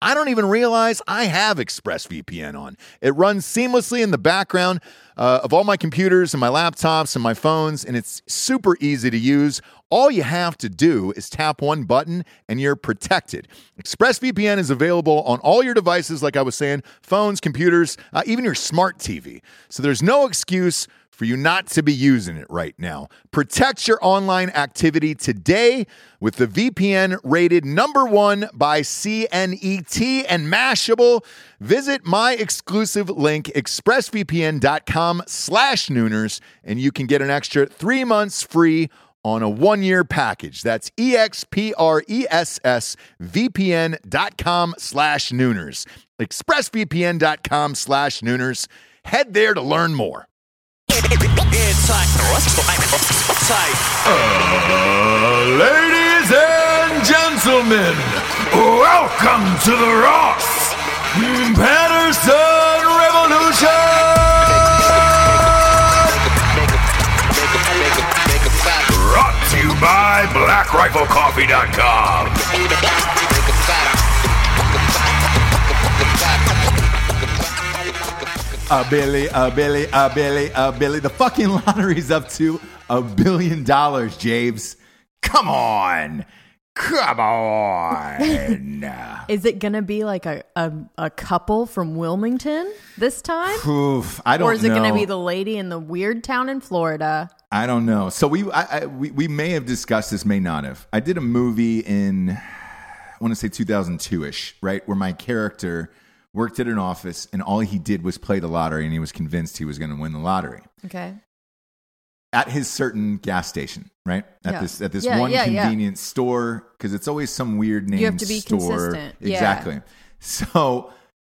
I don't even realize I have ExpressVPN on. It runs seamlessly in the background uh, of all my computers and my laptops and my phones, and it's super easy to use. All you have to do is tap one button and you're protected. ExpressVPN is available on all your devices, like I was saying phones, computers, uh, even your smart TV. So there's no excuse for you not to be using it right now. Protect your online activity today with the VPN rated number one by CNET and Mashable. Visit my exclusive link, expressvpn.com slash nooners, and you can get an extra three months free on a one-year package. That's expressvpn.com slash nooners. expressvpn.com slash nooners. Head there to learn more. Uh, ladies and gentlemen, welcome to the Ross Patterson Revolution! BlackRifleCoffee.com. A Billy, a Billy, a Billy, a Billy. The fucking lottery's up to a billion dollars, James. Come on. Come on. Is it going to be like a, a, a couple from Wilmington this time? Oof, I don't Or is it going to be the lady in the weird town in Florida? I don't know. So we, I, I, we, we may have discussed this, may not have. I did a movie in, I want to say 2002 ish, right? Where my character worked at an office and all he did was play the lottery and he was convinced he was going to win the lottery Okay. at his certain gas station, right? At Yeah. this, at this Yeah, one yeah, convenience store because it's always some weird name. You have to be store. consistent. Yeah. Exactly. So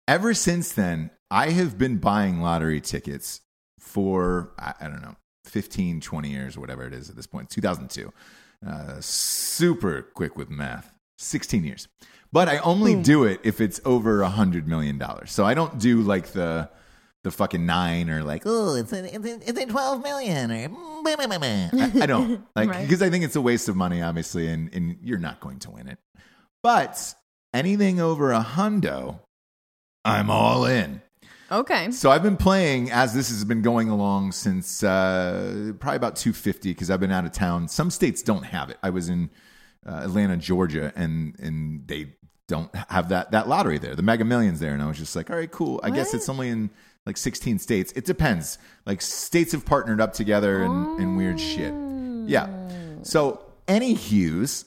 ever since then, I have been buying lottery tickets for, I, I don't know, 15, 20 years or whatever it is at this point, 2002. Uh, super quick with math, 16 years. But I only do it if it's over a hundred million dollars. So I don't do like the the fucking nine or like Oh, it's a, it's a, it's a 12 million or. I, I don't like Right. because I think it's a waste of money, obviously, and, and you're not going to win it. But anything over a hundo, I'm all in. Okay. So I've been playing as this has been going along since uh, probably about 250 because I've been out of town. Some states don't have it. I was in uh, Atlanta, Georgia, and and they don't have that that lottery there, the Mega Millions there, and I was just like, all right, cool. I guess it's only in like 16 states. It depends. Like states have partnered up together and, and weird shit. Yeah. So any hues,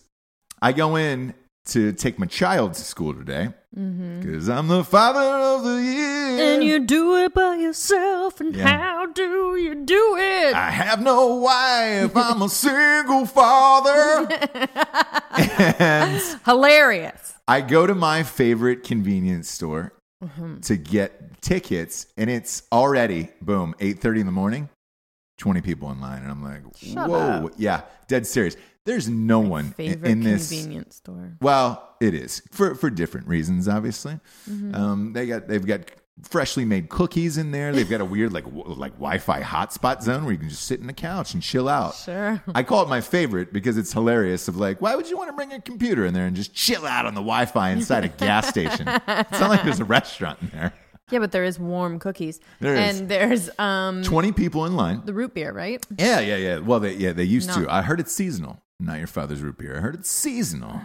I go in to take my child to school today because I'm the father of the year. And you do it by yourself, and Yeah. how do you do it? I have no wife. I'm a single father. and Hilarious. I go to my favorite convenience store Mm-hmm. to get tickets, and it's already boom eight thirty in the morning. Twenty people in line, and I'm like, Shut whoa, up. yeah, dead serious. There's no one in, Favorite in this. convenience store. Well, it is for for different reasons, obviously. Mm-hmm. Um, they got they've got freshly made cookies in there. They've got a weird like w- like Wi-Fi hotspot zone where you can just sit in the couch and chill out. Sure. I call it my favorite because it's hilarious. Of like, why would you want to bring a computer in there and just chill out on the Wi-Fi inside a gas station? It's not like there's a restaurant in there. Yeah, but there is warm cookies. There is. and there's um Twenty people in line. the root beer, right? Yeah, yeah, yeah. Well, they yeah they used No. to. I heard it's seasonal. Not your father's root beer. I heard it's seasonal.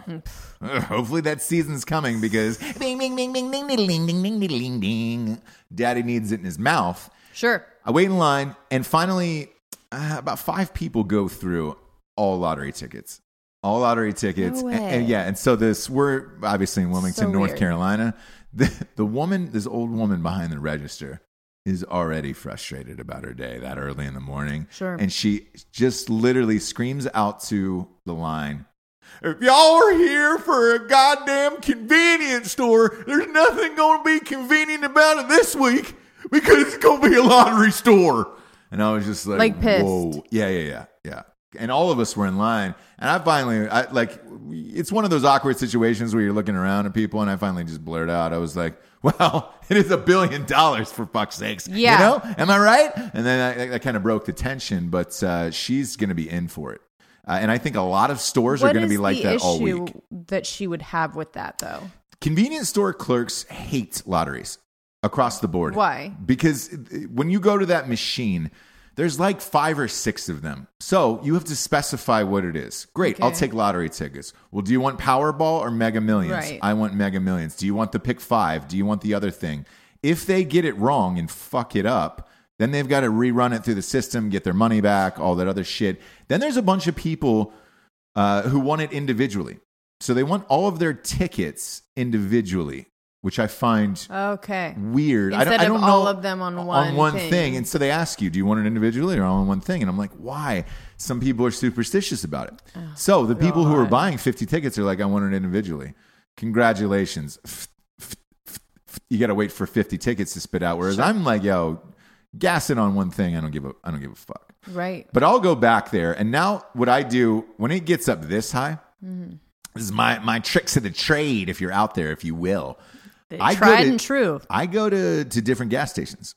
Hopefully that season's coming because bing, bing, bing, bing, ding, ding, ding, ding, ding, ding, ding. Daddy needs it in his mouth. Sure. I wait in line, and finally, uh, about five people go through all lottery tickets. All lottery tickets. No And, and yeah, and so this, we're obviously in Wilmington, So North weird. Carolina. The, the woman, this old woman behind the register, is already frustrated about her day that early in the morning. Sure. And she just literally screams out to the line. If y'all are here for a goddamn convenience store, there's nothing going to be convenient about it this week because it's going to be a lottery store. And I was just like, Like pissed. whoa. Yeah, yeah, yeah, yeah. And all of us were in line. And I finally, I like, it's one of those awkward situations where you're looking around at people. And I finally just blurred out, I was like, well, it is a billion dollars for fuck's sakes. Yeah. You know? Am I right? And then I, that kind of broke the tension, but uh, she's going to be in for it. Uh, and I think a lot of stores are going to be like that all week. that she would have with that though? Convenience store clerks hate lotteries across the board. Why? Because when you go to that machine, there's like five or six of them. So you have to specify what it is. Great, I'll take lottery tickets. Well, do you want Powerball or Mega Millions? Right. I want Mega Millions. Do you want the pick five? Do you want the other thing? If they get it wrong and fuck it up, then they've got to rerun it through the system, get their money back, all that other shit. Then there's a bunch of people uh, who want it individually. So they want all of their tickets individually, which I find Okay. weird. I don't, Instead I of don't all know of them on on one one thing. thing. And so they ask you, do you want it individually or all on one thing? And I'm like, why? Some people are superstitious about it. so the people who are Oh, buying 50 tickets are like, I want it individually. Congratulations. You got to wait for 50 tickets to spit out. Whereas I'm like, yo, gas it on one thing. I don't give a, I don't give a fuck. Right. But I'll go back there. And now what I do when it gets up this high, Mm-hmm. this is my, my tricks of the trade, if you're out there, if you will. I go Tried to- and true. I go to, to different gas stations.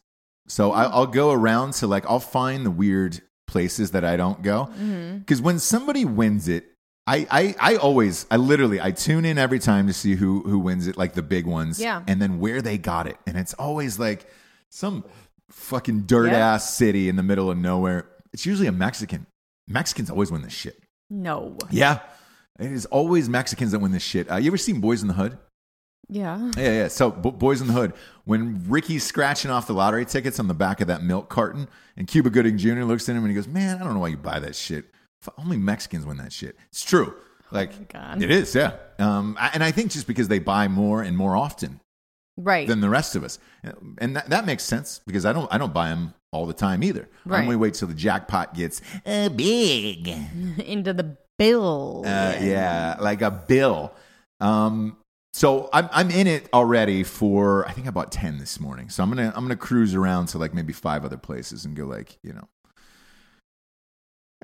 So I, I'll go around to like, I'll find the weird places that I don't go. Mm-hmm. Because when somebody wins it, I, I, I always, I literally, I tune in every time to see who, who wins it, like the big ones. Yeah. And then where they got it. And it's always like some fucking dirt Yep. ass city in the middle of nowhere. It's usually a Mexican. Mexicans always win this shit. No. Yeah. It is always Mexicans that win this shit. Uh, you ever seen Boys in the Hood? Yeah. Yeah, yeah. So, Bo- Boys in the Hood, when Ricky's scratching off the lottery tickets on the back of that milk carton, and Cuba Gooding Jr. looks at him and he goes, "Man, I don't know why you buy that shit. F- Only Mexicans win that shit. It's true. Like Oh it is, yeah. Um, I- and I think just because they buy more and more often Right. than the rest of us, and that, that makes sense because I don't I don't buy them all the time either. I only wait till the jackpot gets Uh, big. Into the bill. Uh, yeah, like a bill. Um, so I'm I'm in it already for I think I bought ten this morning. So I'm gonna I'm gonna cruise around to like maybe five other places and go like you know.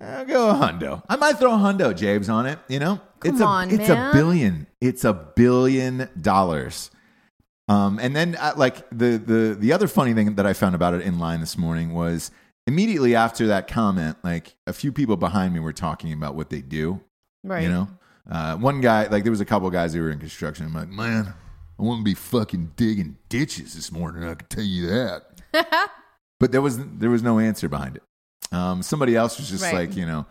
I'll go a hundo. I might throw a hundo, James, on it. You know, Come it's a on, it's a billion. It's a billion dollars. Um, and then uh, like the the the other funny thing that I found about it in line this morning was immediately after that comment, like a few people behind me were talking about what they do. Right. You know, uh, one guy like there was a couple guys who were in construction. I'm like, man, I wouldn't be fucking digging ditches this morning. I can tell you that. but there was there was no answer behind it. Um, somebody else was just Right. like, you know,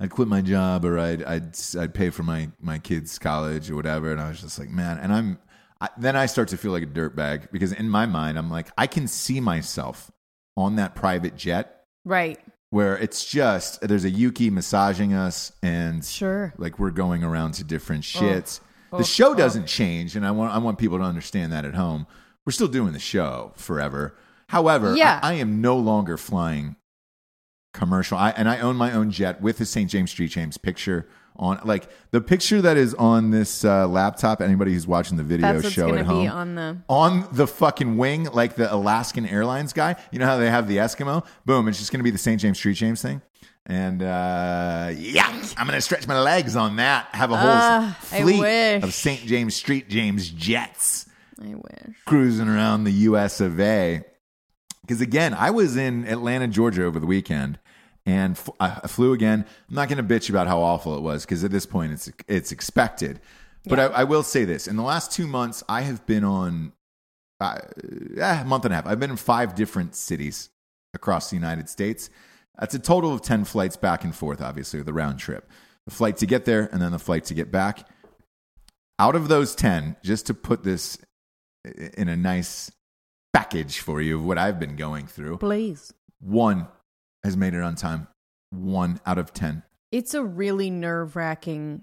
I'd quit my job or I'd I'd I'd pay for my my kids' college or whatever, and I was just like, man, and I'm I, then I start to feel like a dirtbag because in my mind I'm like I can see myself on that private jet Right. Where it's just there's a Yuki massaging us and Sure. like we're going around to different oh. shits. the oh, show oh. doesn't change, and I want I want people to understand that at home. We're still doing the show forever. However, Yeah. I, I am no longer flying commercial. I and I own my own jet with the St. James Street James picture on like the picture that is on this uh, laptop. Anybody who's watching the video That's what's show at home be on the. on the fucking wing, like the Alaskan Airlines guy. You know how they have the Eskimo? Boom, it's just going to be the St. James Street James thing. And uh, yeah, I'm going to stretch my legs on that. Have a whole I fleet of St. James Street James jets I wish. cruising around the U.S. of A. Because again, I was in Atlanta, Georgia over the weekend, and f- I flew again. I'm not going to bitch about how awful it was because at this point it's it's expected. But I, I will say this: in the last two months, I have been on uh, eh, a month and a half. I've been in five different cities across the United States. That's a total of ten flights back and forth. Obviously, the round trip, the flight to get there, and then the flight to get back. Out of those ten, just to put this in a nice package for you of what I've been going through. Please. One has made it on time. One out of 10. It's a really nerve wracking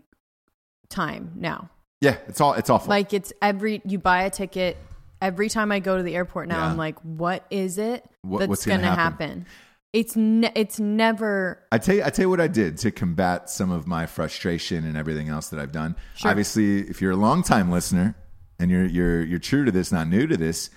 time now. Yeah, it's all it's awful. Like it's every you buy a ticket. Every time I go to the airport now, Yeah. I'm like, what is it What- that's what's gonna gonna happen? happen? It's ne- it's never I tell you, I tell you what I did to combat some of my frustration and everything else that I've done. Sure. Obviously, if you're a longtime listener and you're you're you're true to this, not new to this,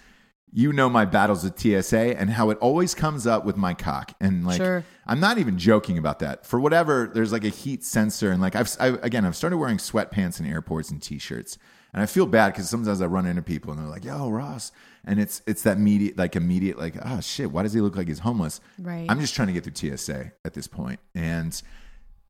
you know my battles with TSA and how it always comes up with my cock. And like, Sure. I'm not even joking about that. For whatever, there's like a heat sensor, and like I've I, again, I've started wearing sweatpants in airports and t-shirts, and I feel bad because sometimes I run into people and they're like, "Yo, Ross," and it's it's that immediate like immediate like, "Oh shit, why does he look like he's homeless?" Right. I'm just trying to get through TSA at this point, and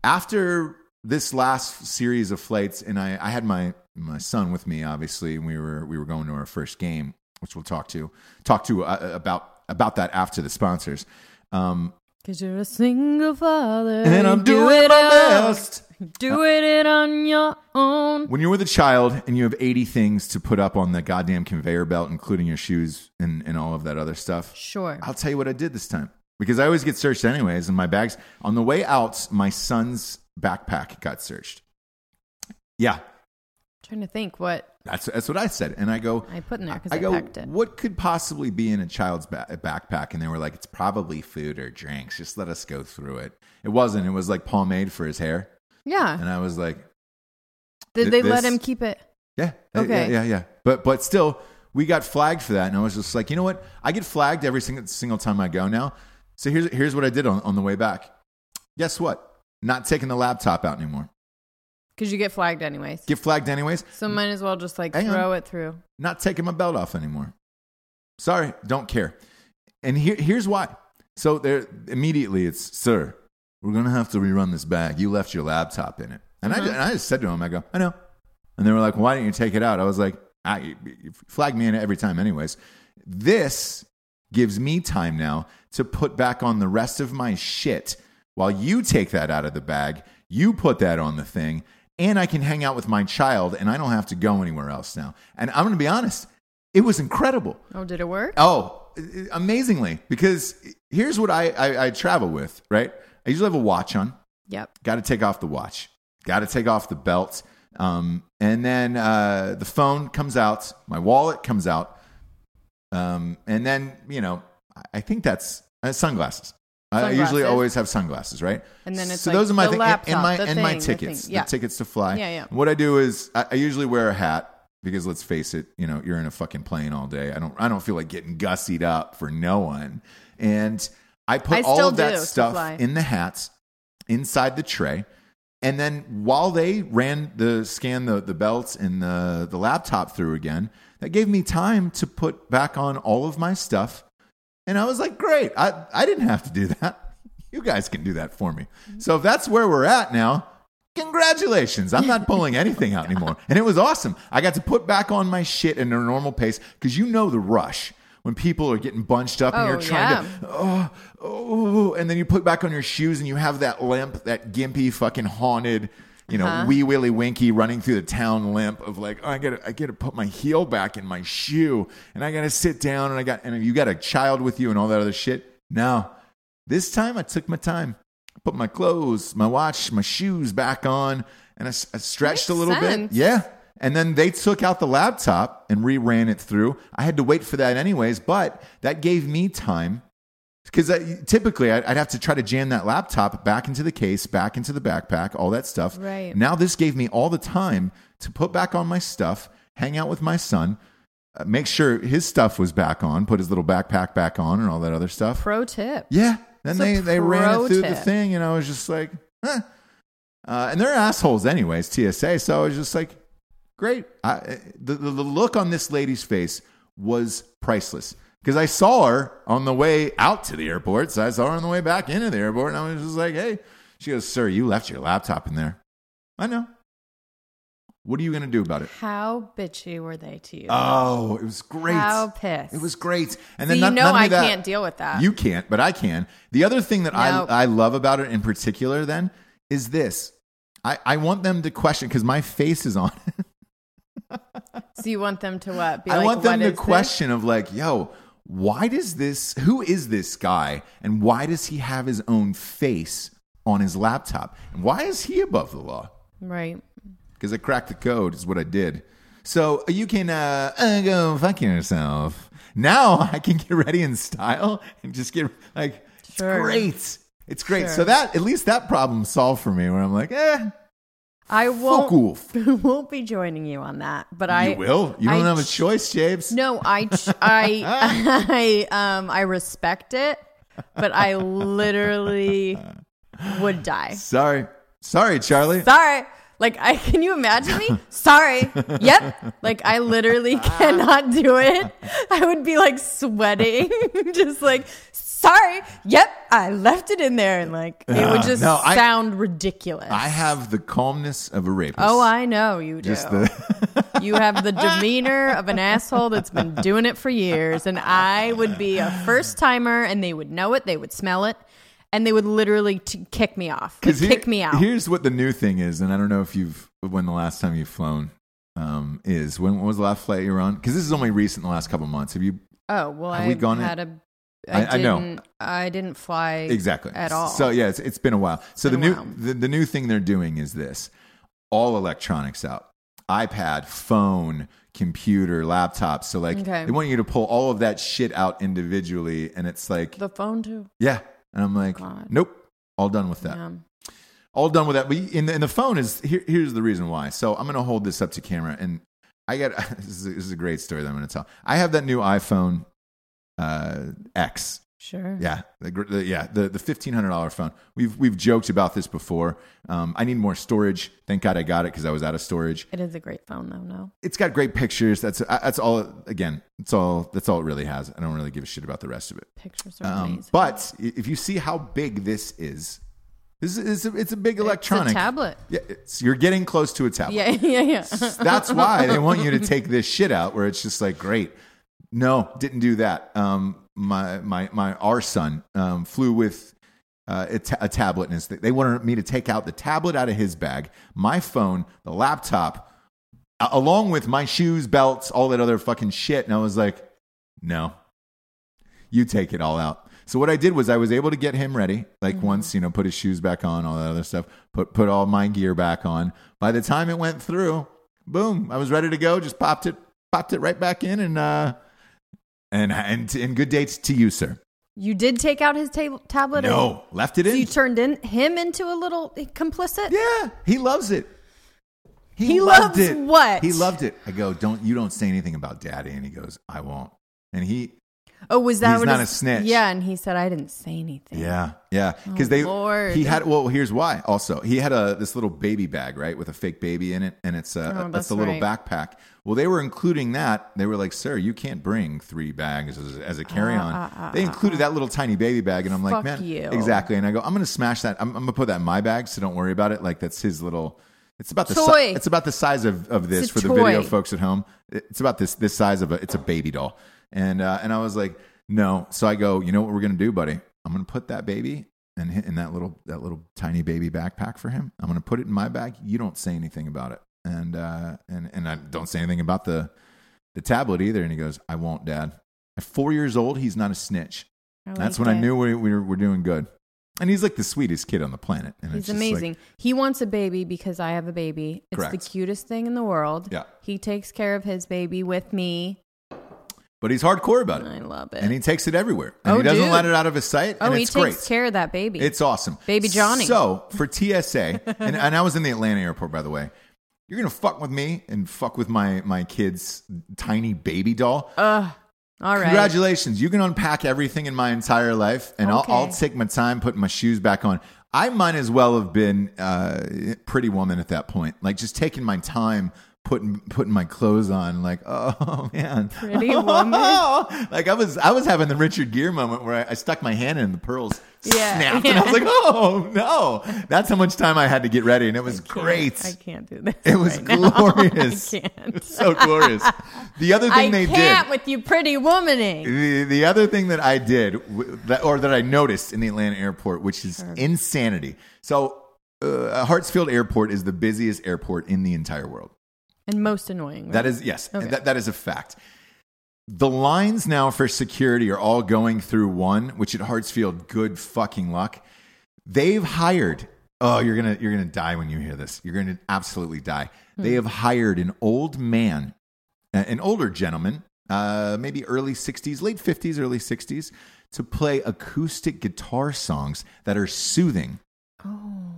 after this last series of flights, and I, I had my my son with me, obviously, and we were we were going to our first game, which we'll talk to talk to uh, about about that after the sponsors. Um, because you're a single father. and I'm You do doing it my best. Doing it on your own. When you're with a child and you have 80 things to put up on the goddamn conveyor belt, including your shoes and, and all of that other stuff, Sure. I'll tell you what I did this time because I always get searched anyways. And my bags on the way out, my son's backpack got searched. Yeah, trying to think what that's that's what I said. And I go, I put in there because I I, go, packed it. what could possibly be in a child's ba- backpack? And they were like, it's probably food or drinks. Just let us go through it. It wasn't. It was like pomade for his hair. Yeah. And I was like, Did th- they let him keep it? Yeah. Okay. Yeah, yeah, yeah. But but still, we got flagged for that, and I was just like, you know what? I get flagged every single single time I go now. So here's here's what I did on, on the way back. Guess what? Not taking the laptop out anymore. Because you get flagged anyways. Get flagged anyways. So might as well just like Hang on. throw it through. Not taking my belt off anymore. Sorry, don't care. And here here's why. So there immediately it's sir, we're gonna have to rerun this bag. You left your laptop in it, and I Mhm. and I just said to him, I go, I know. And they were like, why didn't you take it out? I was like, you flag me in it every time, anyways. This gives me time now to put back on the rest of my shit while you take that out of the bag. You put that on the thing, and I can hang out with my child, and I don't have to go anywhere else now. And I'm going to be honest, it was incredible. Oh, did it work? Oh, amazingly, because here's what I, I, I travel with, right? I usually have a watch on. Yep. Got to take off the watch. Got to take off the belt. Um, and then uh, the phone comes out. My wallet comes out. Um, and then, you know, I- think that's uh, sunglasses. I usually always have sunglasses, right? And then it's so like those are my the thing- laptop, and my the and my thing, the tickets, thing. the, tickets to fly. Yeah, yeah. What I do is I, I usually wear a hat because let's face it, you know, you're in a fucking plane all day. I don't I don't feel like getting gussied up for no one. And I put I all of that stuff in the hats. inside the tray. And then while they ran the scan the, the belts and the, the laptop through again, that gave me time to put back on all of my stuff. And I was like, great. I, I didn't have to do that. You guys can do that for me. So if that's where we're at now, congratulations. I'm not pulling anything out anymore. And it was awesome. I got to put back on my shit in a normal pace because you know the rush when people are getting bunched up and Oh, you're trying yeah. to, oh, oh, and then you put back on your shoes and you have that limp, that gimpy fucking haunted, you know, Uh-huh. wee willy winky running through the town limp of like, oh, I gotta, I gotta put my heel back in my shoe and I gotta sit down and I got, and you got a child with you and all that other shit. No, this time I took my time, put my clothes, my watch, my shoes back on, and I stretched a little sense. bit. Yeah. And then they took out the laptop and reran it through. I had to wait for that anyways, but that gave me time because typically I'd, I'd have to try to jam that laptop back into the case, back into the backpack, all that stuff. Right. Now this gave me all the time to put back on my stuff, hang out with my son, uh, make sure his stuff was back on, put his little backpack back on, and all that other stuff. Pro tip. Yeah. Then they, they ran it through the thing, and I was just like, huh. Uh, and they're assholes, anyways, TSA. So I was just like, great. I, the, the, the look on this lady's face was priceless because I saw her on the way out to the airport. So I saw her on the way back into the airport, and I was just like, hey. She goes, sir, you left your laptop in there. I know. What are you going to do about it? How bitchy were they to you? Oh, it was great. How pissed. It was great. And So then you not, know I that- can't deal with that. You can't, but I can. The other thing that Nope. I I love about it in particular then is this. I, I want them to question because my face is on. it. So you want them to what? Be I like, want them to is this?" question of like, yo, why does this? Who is this guy, and why does he have his own face on his laptop? And why is he above the law? Right. because I cracked the code is what I did. So you can uh, uh, go fuck yourself. Now I can get ready in style and just get like it's great. It's great. Sure. So that at least that problem solved for me. Where I'm like, eh, I won't. off. won't be joining you on that, but I you will. You don't I have a ch- choice, James. No, I, ch- I, I, um, I respect it, but I literally would die. Sorry, sorry, Charlie. Sorry. Like, I can you imagine me? Sorry. Yep. Like, I literally cannot do it. I would be like sweating, just like, sorry. Yep. I left it in there, and like, it would just no, I- sound ridiculous. I have the calmness of a rapist. Oh, I know you do. just the You have the demeanor of an asshole that's been doing it for years. And I would be a first timer and they would know it, they would smell it, and they would literally t- kick me off. They'd here- kick me out. Here's what the new thing is, and I don't know if you've when the last time you've flown um, is. When, when was the last flight you were on? Because this is only recent, the last couple months. Have you oh, well, Have we gone in- had a. I- I, I know. I didn't fly exactly at all. So yeah, it's, it's been a while. So the new the, the new thing they're doing is this: all electronics out, iPad, phone, computer, laptop. So like Okay. they want you to pull all of that shit out individually, and it's like the phone too. yeah, and I'm like, oh, God. nope, all done with that. Yeah. all done with that. But in the, in the phone is here, here's the reason why. So I'm going to hold this up to camera, and I got this is, a, this is a great story that I'm going to tell. I have that new iPhone uh, X. Sure. Yeah, the, the, yeah, the the fifteen hundred dollar phone. We've we've joked about this before. Um, I need more storage. Thank God I got it because I was out of storage. It is a great phone, though. No. It's got great pictures. That's uh, that's all. Again, that's all. That's all it really has. I don't really give a shit about the rest of it. Pictures are Um, amazing. but if you see how big this is, this is it's a, it's a big electronic It's a tablet. Yeah, it's, you're getting close to a tablet. Yeah, yeah, yeah. That's why they want you to take this shit out, where it's just like, great. No, didn't do that. Um, my my my our son um, flew with uh, a, tablet, and they wanted me to take out the tablet out of his bag, my phone, the laptop, a- along with my shoes, belts, all that other fucking shit. And I was like, no, you take it all out. So what I did was I was able to get him ready, like once you know, put his shoes back on, all that other stuff, put put all my gear back on. By the time it went through, boom, I was ready to go. Just popped it, popped it right back in, and uh, and and and good dates to you, sir. You did take out his ta- tablet? No, left it So in. you turned in him into a little complicit? yeah, he loves it. He loved loves it. what? He loved it. I go, don't you don't say anything about daddy, and he goes, I won't. And he Oh, was that He's not his- a snitch. Yeah, and he said I didn't say anything. Yeah, yeah. Because Oh, they Lord. he had well. Here's why. Also, he had a this little baby bag right with a fake baby in it, and it's a Oh, that's that's a little right. backpack. Well, they were including that. They were like, "Sir, you can't bring three bags as, as a carry on." Ah, ah, ah, they included that little tiny baby bag, and I'm like, uh, "Man, you. exactly." And I go, "I'm gonna smash that. I'm, I'm gonna put that in my bag, so don't worry about it. Like that's his little." It's about the si- it's about the size of, of this for a the video folks at home. It's about this this size of a it's a baby doll. And uh, and I was like, no. So I go, you know what we're gonna do, buddy? I'm gonna put that baby and in that little that little tiny baby backpack for him. I'm gonna put it in my bag. You don't say anything about it, and uh, and and I don't say anything about the the tablet either. And he goes, I won't, Dad. At four years old, he's not a snitch. I That's like when I knew we, we were, we're doing good. And he's like the sweetest kid on the planet. And it's He's just like- amazing. he wants a baby because I have a baby. It's the cutest thing in the world. Yeah. He takes care of his baby with me. But he's hardcore about it. I love it. and he takes it everywhere. And Oh, he doesn't dude. let it out of his sight. oh, and he it's takes great. care of that baby. It's awesome. Baby Johnny. So for TSA, and, and I was in the Atlanta airport, by the way. You're gonna fuck with me and fuck with my my kid's tiny baby doll. All right. Congratulations, you can unpack everything in my entire life, and I'll, I'll take my time putting my shoes back on. I might as well have been uh, Pretty Woman at that point, like just taking my time putting putting my clothes on. Like, oh man, Pretty Woman? like I was I was having the Richard Gere moment where I, I stuck my hand in the pearls Yeah, snapped, and I was like, oh no, that's how much time I had to get ready, and it was great. I can't do this. It was right glorious. I can't. so glorious. The other I thing they can't did. with you, pretty womaning. The, the other thing that I did, that, or that I noticed in the Atlanta airport, which is insanity. So, uh, Hartsfield Airport is the busiest airport in the entire world. And most annoying. That right? is yes, Okay. that, that is a fact. The lines now for security are all going through one, which at Hartsfield, good fucking luck. They've hired. Oh, you're gonna you're gonna die when you hear this. You're gonna absolutely die. They have hired an old man, an older gentleman, uh, maybe early 60s, late 50s, early 60s, to play acoustic guitar songs that are soothing,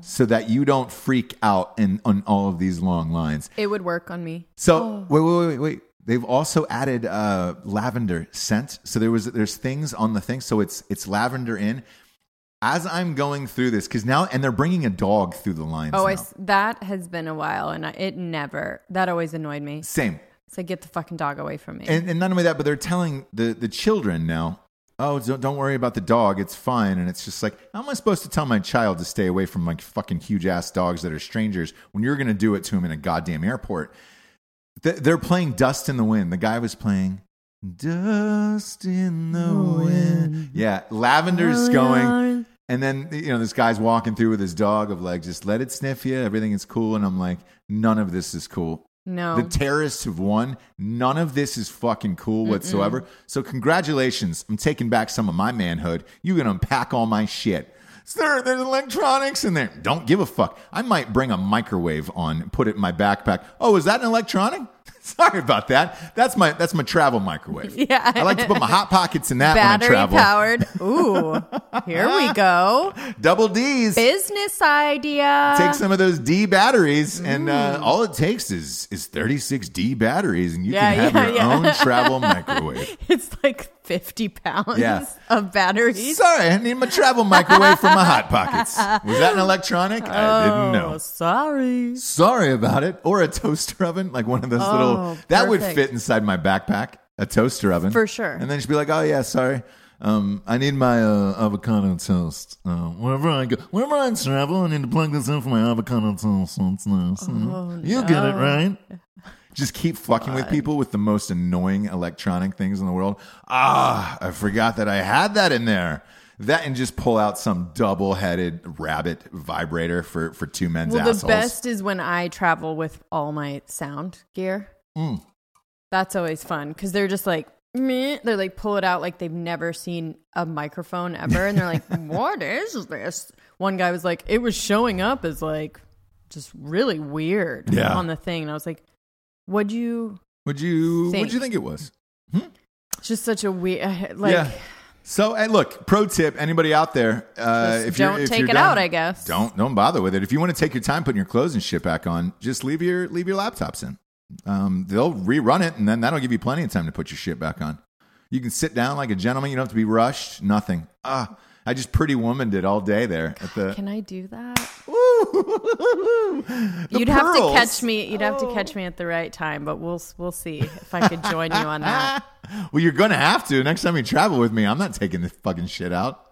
so that you don't freak out in on all of these long lines. It would work on me. So wait, wait, wait, wait. They've also added uh, lavender scent. So there was there's things on the thing. So it's it's lavender in. As I'm going through this, because now and they're bringing a dog through the lines. Oh. I that has been a while, and I, it never. That always annoyed me. same. So get the fucking dog away from me. And, and not only that, but they're telling the the children now. Oh, don't, don't worry about the dog. It's fine. And it's just like, how am I supposed to tell my child to stay away from like fucking huge ass dogs that are strangers when you're going to do it to him in a goddamn airport? Th- They're playing Dust in the Wind. The guy was playing Dust in the Wind. Yeah, Lavender's going. And then, you know, this guy's walking through with his dog of like, just let it sniff you. Everything is cool. And I'm like, none of this is cool. No, The terrorists have won. None of this is fucking cool whatsoever. So congratulations. I'm taking back some of my manhood. You can unpack all my shit. Sir, there's electronics in there. Don't give a fuck. I might bring a microwave on put it in my backpack. Oh, is that an electronic? Sorry about that. That's my that's my travel microwave. Yeah. I like to put my hot pockets in that when I battery travel. powered. Ooh, here we go. Double D's. Business idea. Take some of those D batteries, and Mm. uh, all it takes is is 36 D batteries, and you Yeah, can have yeah, your yeah. own travel microwave. It's like fifty pounds Yeah. of batteries. Sorry, I need my travel microwave for my hot pockets. Was that an electronic? I didn't know. Oh, sorry. Sorry about it. Or a toaster oven, like one of those little that would perfect. fit inside my backpack. A toaster oven For sure. And then she'd be like, "Oh yeah, sorry." Um, I need my uh, avocado toast. Uh, wherever I go, wherever I travel, I need to plug this in for my avocado toast. It's nice. Oh, you get it right. Just keep fucking with people with the most annoying electronic things in the world. Ah, I forgot that I had that in there. That and just pull out some double-headed rabbit vibrator for for two men's Well, assholes. the best is when I travel with all my sound gear. Mm. That's always fun because they're just like, meh. they're like, pull it out like they've never seen a microphone ever. And they're like, what is this? One guy was like, it was showing up as like just really weird Yeah. on the thing. And I was like, what'd you, Would you? Think. Would you think it was? it's just such a weird, like, yeah. So, hey, look, pro tip: anybody out there, uh, if don't if take it done, out, I guess. Don't don't bother with it. If you want to take your time putting your clothes and shit back on, just leave your leave your laptops in. Um, they'll rerun it, and then that'll give you plenty of time to put your shit back on. You can sit down like a gentleman. You don't have to be rushed. Nothing. Ah, I just pretty woman did all day there at the. Can I do that? You'd have to catch me. You'd have to catch me at the right time, but we'll we'll see if I could join you on that. Well, you're gonna have to next time you travel with me. I'm not taking this fucking shit out.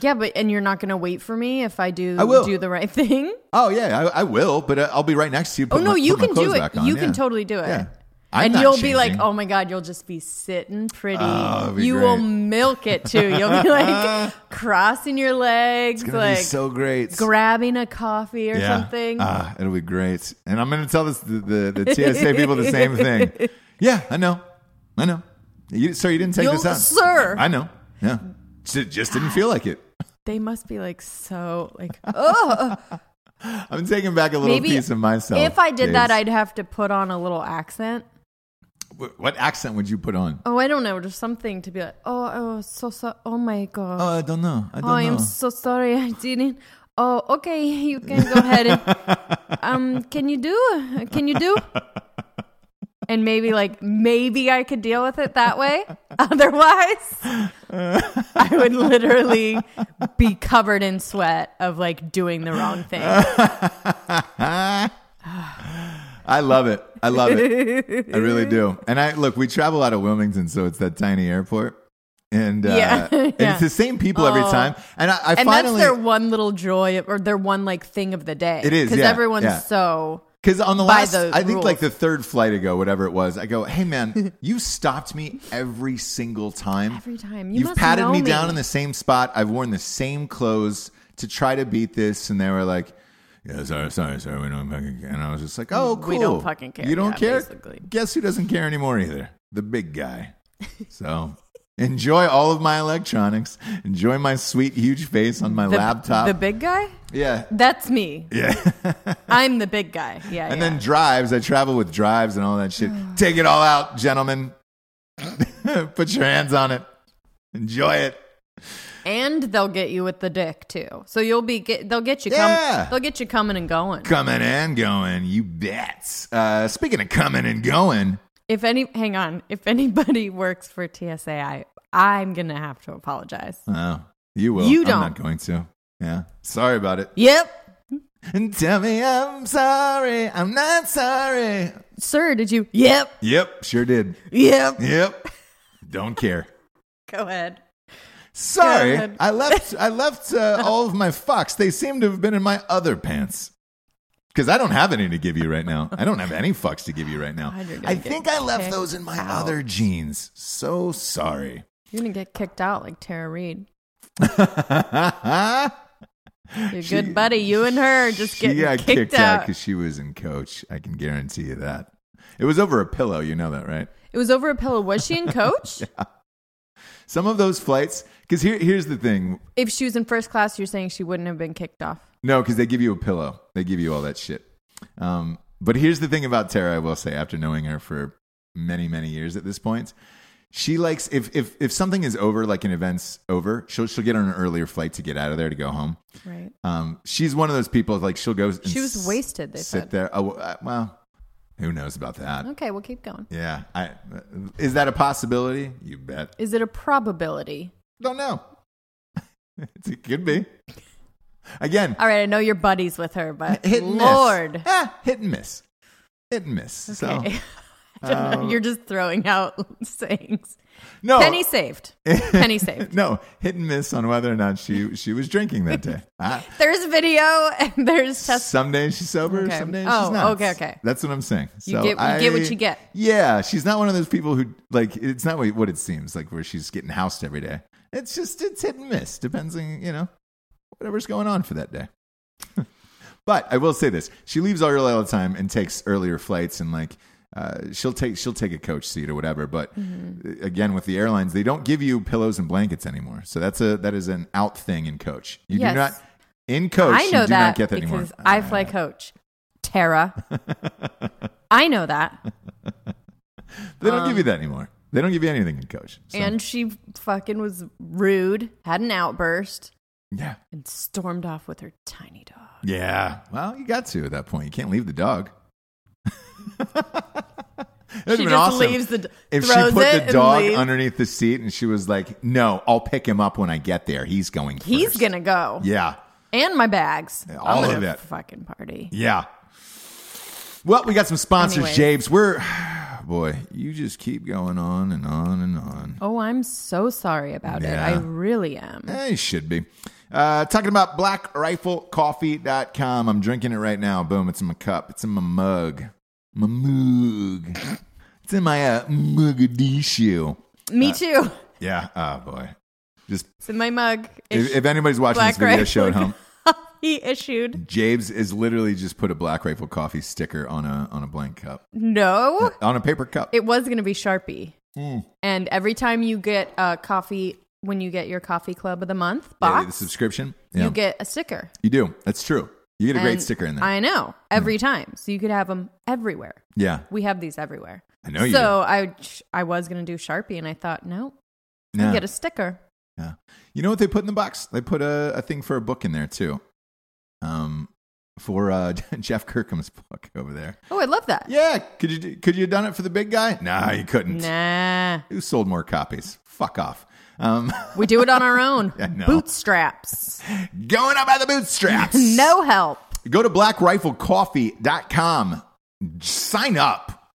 Yeah, but and you're not gonna wait for me if I do I will. do the right thing. Oh yeah, I, I will, but uh, I'll be right next to you. Oh no, my- you can do it. You yeah. can totally do it. Yeah. I'm and you'll be like, oh my god, you'll just be sitting pretty. Oh, be you will milk it too. You'll be like crossing your legs, like so great. grabbing a coffee or something. Ah, it'll be great. And I'm going to tell this the, the, the TSA people the same thing. Yeah, I know. I know. You, sir, you didn't take You'll- this out. sir. I know. Yeah. Just, just didn't feel like it. they must be like so like oh I'm taking back a little maybe piece of myself. if I did that, I'd have to put on a little accent. Wh- What accent would you put on? Oh, I don't know, just something to be like, oh, oh, so so, oh my god, Oh, I don't know. I don't oh, I'm so sorry, I didn't. Oh, okay, you can go ahead. And, um, can you do? Can you do? And maybe like maybe I could deal with it that way. Otherwise, I would literally be covered in sweat of like doing the wrong thing. I love it. I love it. I really do. And I look, we travel out of Wilmington, so it's that tiny airport. And, uh, Yeah. and Yeah. it's the same people every Oh. time. And I, I and finally, that's their one little joy or their one like thing of the day. It is, because yeah, everyone's yeah. so Because on the last, the I think like the third flight ago, whatever it was, I go, "Hey man, you stopped me every single time. Every time. You have patted me, me." down in the same spot. I've worn the same clothes to try to beat this." And they were like, "Yeah, sorry, sorry, sorry, we don't fucking." care." And I was just like, "Oh, cool. We don't fucking care. You don't Yeah, care? basically. Guess who doesn't care anymore either? The big guy." so. Enjoy all of my electronics. Enjoy my sweet, huge face on my the, laptop. The big guy? yeah, That's me. yeah. I'm the big guy. Yeah. And yeah. then drives. I travel with drives and all that shit. Take it all out, gentlemen. Put your hands on it. Enjoy it. And they'll get you with the dick too. So you'll be get, they'll get you Yeah. they'll get you coming and going. Coming and going, you bet. Uh, speaking of coming and going, If any hang on, if anybody works for TSA, I I'm going to have to apologize. oh, you will. You don't. I'm not going to. Yeah. Sorry about it. Yep. And tell me I'm sorry. I'm not sorry. Sir, did you? Yep. Yep, sure did. Yep. Yep. Don't care. Go ahead. Sorry. I left. I left uh, all of my fucks. They seem to have been in my other pants. Because I don't have any to give you right now. I don't have any fucks to give you right now. Gonna I think I left those in my out. other jeans. So sorry. You're going to get kicked out like Tara Reid. Your She- good buddy, you and her just getting kicked, kicked out out. because she was in coach. I can guarantee you that. It was over a pillow. You know that, right? It was over a pillow. Was she in coach? Some of those flights. Because here, here's the thing. If she was in first class, you're saying she wouldn't have been kicked off. No, because they give you a pillow. They give you all that shit. Um, but here's the thing about Tara, I will say, after knowing her for many, many years at this point, she likes if if if something is over, like an event's over, she'll she'll get on an earlier flight to get out of there to go home. Right. Um, she's one of those people like she'll go. She was wasted, they sit said. there. Oh uh, well, who knows about that? Okay, we'll keep going. Yeah, I, is that a possibility? You bet. Is it a probability? Don't know. it could be. Again, All right, I know you're buddies with her, but hit and Lord. miss. Ah, hit and miss. Hit and miss. So Okay. I don't. You're just throwing out sayings. No Penny saved. Penny saved. no hit and miss on whether or not she she was drinking that day. Ah, There's video and there's test. some days she's sober, Okay. some days Oh, she's not. okay, okay. That's what I'm saying. You get- you I, get what you get. Yeah, she's not one of those people who like. It's not what what it seems like, where she's getting housed every day. It's just it's hit and miss, depends on you know whatever's going on for that day. but I will say this: she leaves early all the time and takes earlier flights, and like uh, she'll take she'll take a coach seat or whatever. But Mm-hmm. again, with the airlines, they don't give you pillows and blankets anymore. So that's a that is an out thing in coach. You Yes. do not in coach. I know you do that not get that because anymore. I fly coach. Tara. I know that. They don't give you that anymore. They don't give you anything in coach. So, Um, And she fucking was rude, had an outburst, yeah, and stormed off with her tiny dog. yeah. Well, you got to at that point. You can't leave the dog. She been just awesome. leaves the- if she put the dog leaves. underneath the seat and she was like, "No, I'll pick him up when I get there. He's going. First. He's gonna go. Yeah, And my bags. all of it. Fucking party. yeah. Well, we got some sponsors, Anyways. James. We're boy, you just keep going on and on and on. Oh, I'm so sorry about Yeah. it. I really am. Eh, you should be. Uh, talking about blackriflecoffee.com. I'm drinking it right now. Boom, it's in my cup. It's in my mug. My mug. It's in my uh, Mogadishu. Me too. Yeah. Oh, boy. Just It's in my mug. if, if anybody's watching Black this video show at home, he issued. James is literally just put a Black Rifle coffee sticker on a on a blank cup. No, On a paper cup. it was going to be Sharpie. Mm. And every time you get a coffee, when you get your coffee club of the month Yeah, box, the subscription. Yeah. you get a sticker. You do. That's true. You get a great And sticker in there. I know every time, so you could have them everywhere. yeah. We have these everywhere. I know you so I I was going to do Sharpie, and I thought, no, do. Yeah. get a sticker. Yeah. You know what they put in the box? They put a, a thing for a book in there too. Um, for uh, Jeff Kirkham's book over there. Oh, I love that. Yeah. Could you do- could you have done it for the big guy? Nah, you couldn't. Nah, Who sold more copies? Fuck off. Um, we do it on our own. Bootstraps, going up by the bootstraps. no help. Go to blackriflecoffee.com. Sign up.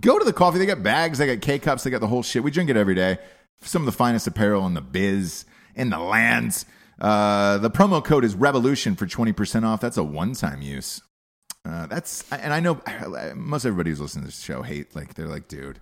Go to the coffee. They got bags, they got K cups, they got the whole shit. We drink it every day. Some of the finest apparel in the biz, in the lands. Uh, the promo code is revolution for 20% off. That's a one time use. Uh, that's, and I know most everybody who's listening to this show hate, like, they're like, dude,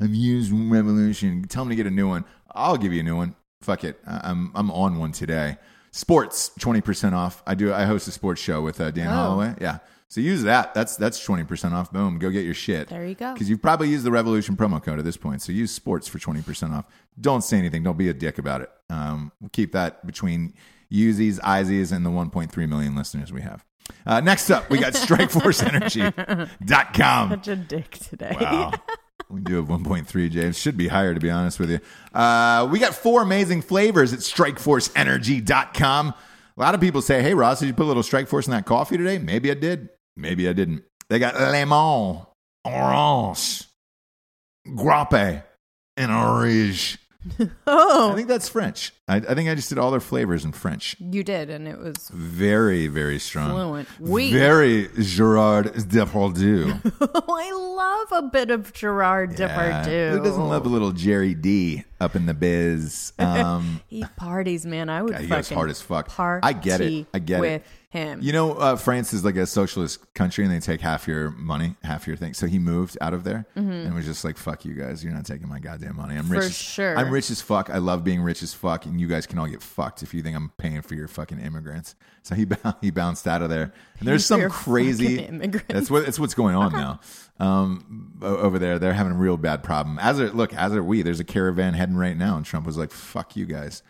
I've used Revolution. Tell me to get a new one. I'll give you a new one. Fuck it. I'm, I'm on one today. Sports, 20% off. I do, I host a sports show with uh, Dan Oh. Holloway. Yeah. So use that. That's that's 20% off. Boom. Go get your shit. There you go. Because you've probably used the Revolution promo code at this point. So use sports for 20% off. Don't say anything. Don't be a dick about it. Um, we'll keep that between Uzis, Izzies, and the 1.3 million listeners we have. Uh, next up, we got StrikeForceEnergy.com. Such a dick today. Wow. We do have 1.3, James. Should be higher, to be honest with you. Uh, we got four amazing flavors at StrikeForceEnergy.com. A lot of people say, hey, Ross, did you put a little Strike Force in that coffee today? Maybe I did. Maybe I didn't. They got lemon, orange, grappe, and orange. I Oh, think that's French. I, I think I just did all their flavors in French. you did, and it was Very, very strong. fluent. We. Very Gerard Depardieu. I love a bit of Gerard Depardieu. Who doesn't love a little Jerry D up in the biz? Um, He parties, man. I would. He goes fucking hard as fuck. Party I get it. I get it. Him. you know, uh, France is like a socialist country, and they take half your money, half your thing. So he moved out of there and was just like, "Fuck you guys, you're not taking my goddamn money. I'm rich. For as, sure. I'm rich as fuck. I love being rich as fuck, and you guys can all get fucked if you think I'm paying for your fucking immigrants." So he he bounced out of there. And there's some crazy. immigrants. That's what that's what's going on now. Um, over there, they're having a real bad problem. As are look, as are we. There's a caravan heading right now, and Trump was like, "Fuck you guys."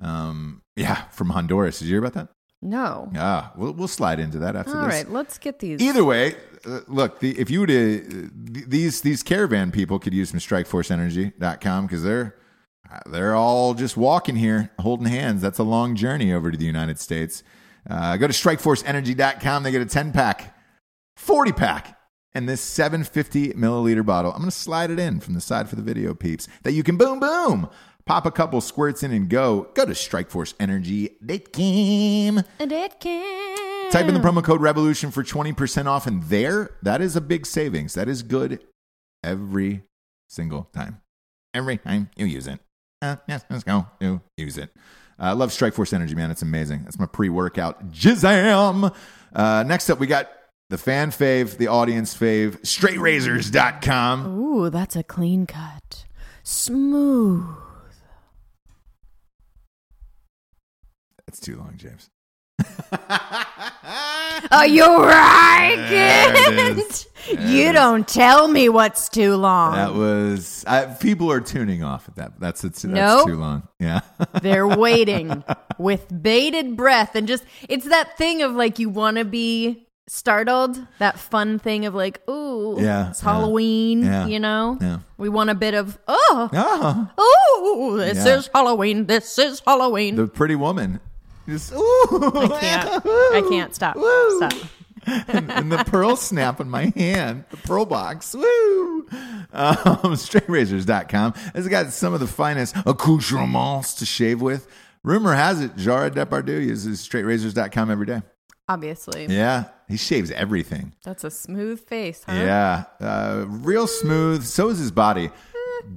Um, yeah, from Honduras. Did you hear about that? No. Yeah, we'll we'll slide into that after All this. right, let's get these. Either way, uh, look, the, if you were to th- these these caravan people could use some strikeforceenergy.com because they're they're all just walking here, holding hands. That's a long journey over to the United States. Uh, go to strikeforceenergy.com. They get a 10 pack, 40 pack, and this 750 milliliter bottle. I'm going to slide it in from the side for the video peeps that you can boom, boom, pop a couple squirts in and go. Go to strikeforceenergy.com. And it can. Type in the promo code revolution for 20% off, and there, that is a big savings. That is good every single time. Every time you use it. Uh, yes, let's go. You use it. I love Strike Force Energy, man. It's amazing. That's my pre workout. Jizam. Uh, next up, we got the fan fave, the audience fave, straightrazors.com. Ooh, that's a clean cut. Smooth. That's too long, James. Oh, you're right There it is. You don't tell me what's too long. That was, I, people are tuning off at that. That's, it's, that's Nope. too long. Yeah. They're waiting with bated breath and just it's that thing of like you want to be startled, that fun thing of like, ooh, Yeah, it's yeah, Halloween, yeah, you know? yeah. We want a bit of oh, oh, this is Halloween. This is Halloween. the pretty woman. Just, ooh, I can't. I can't stop. Woo. Stop. and, and the pearl snap in my hand, the pearl box. Woo! Um, straightrazors.com has got some of the finest accoutrements to shave with. Rumor has it, Gerard Depardieu uses straightrazors.com every day. Obviously. Yeah, he shaves everything. That's a smooth face, huh? Yeah, uh, real smooth. So is his body.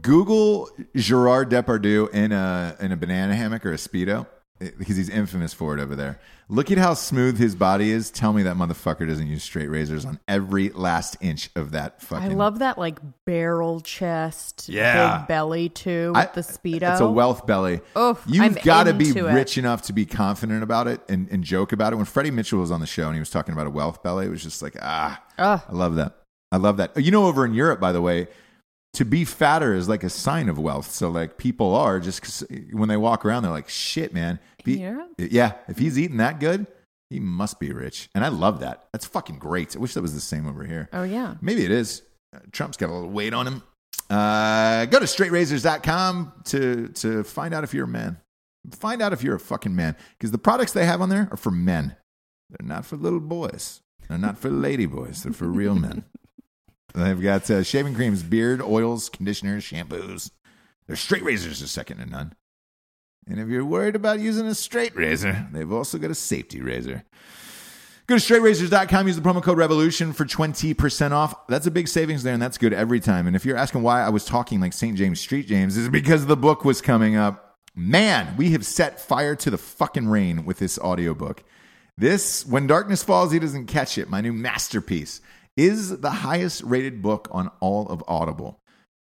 Google Gerard Depardieu in a in a banana hammock or a speedo because he's infamous for it over there. Look at how smooth his body is. Tell me that motherfucker doesn't use straight razors on every last inch of that fucking. I love that like barrel chest, Yeah. big belly too I- with the speedo. It's a wealth belly. Oof, You've got to be it. rich enough to be confident about it and, and joke about it. When Freddie Mitchell was on the show and he was talking about a wealth belly, it was just like, ah, Ugh. I love that. I love that. You know, over in Europe, by the way, to be fatter is like a sign of wealth. So, like, people are just 'cause when they walk around, they're like, shit, man. He- Yeah. If he's eating that good, he must be rich. And I love that. That's fucking great. I wish that was the same over here. Oh yeah. Maybe it is. Uh, Trump's got a little weight on him. Uh, go to straightrazors.com to, to find out if you're a man. Find out if you're a fucking man. Because the products they have on there are for men. They're not for little boys. They're not for lady boys. They're for real men. They've got uh, shaving creams, beard, oils, conditioners, shampoos. Their straight razors are second to none. And if you're worried about using a straight razor, they've also got a safety razor. Go to straightrazors.com, use the promo code REVOLUTION for 20% off. That's a big savings there, and that's good every time. And if you're asking why I was talking like St. James Street James, is because the book was coming up. Man, we have set fire to the fucking rain with this audiobook. This, When Darkness Falls, He Doesn't Catch It, my new masterpiece, is the highest rated book on all of Audible.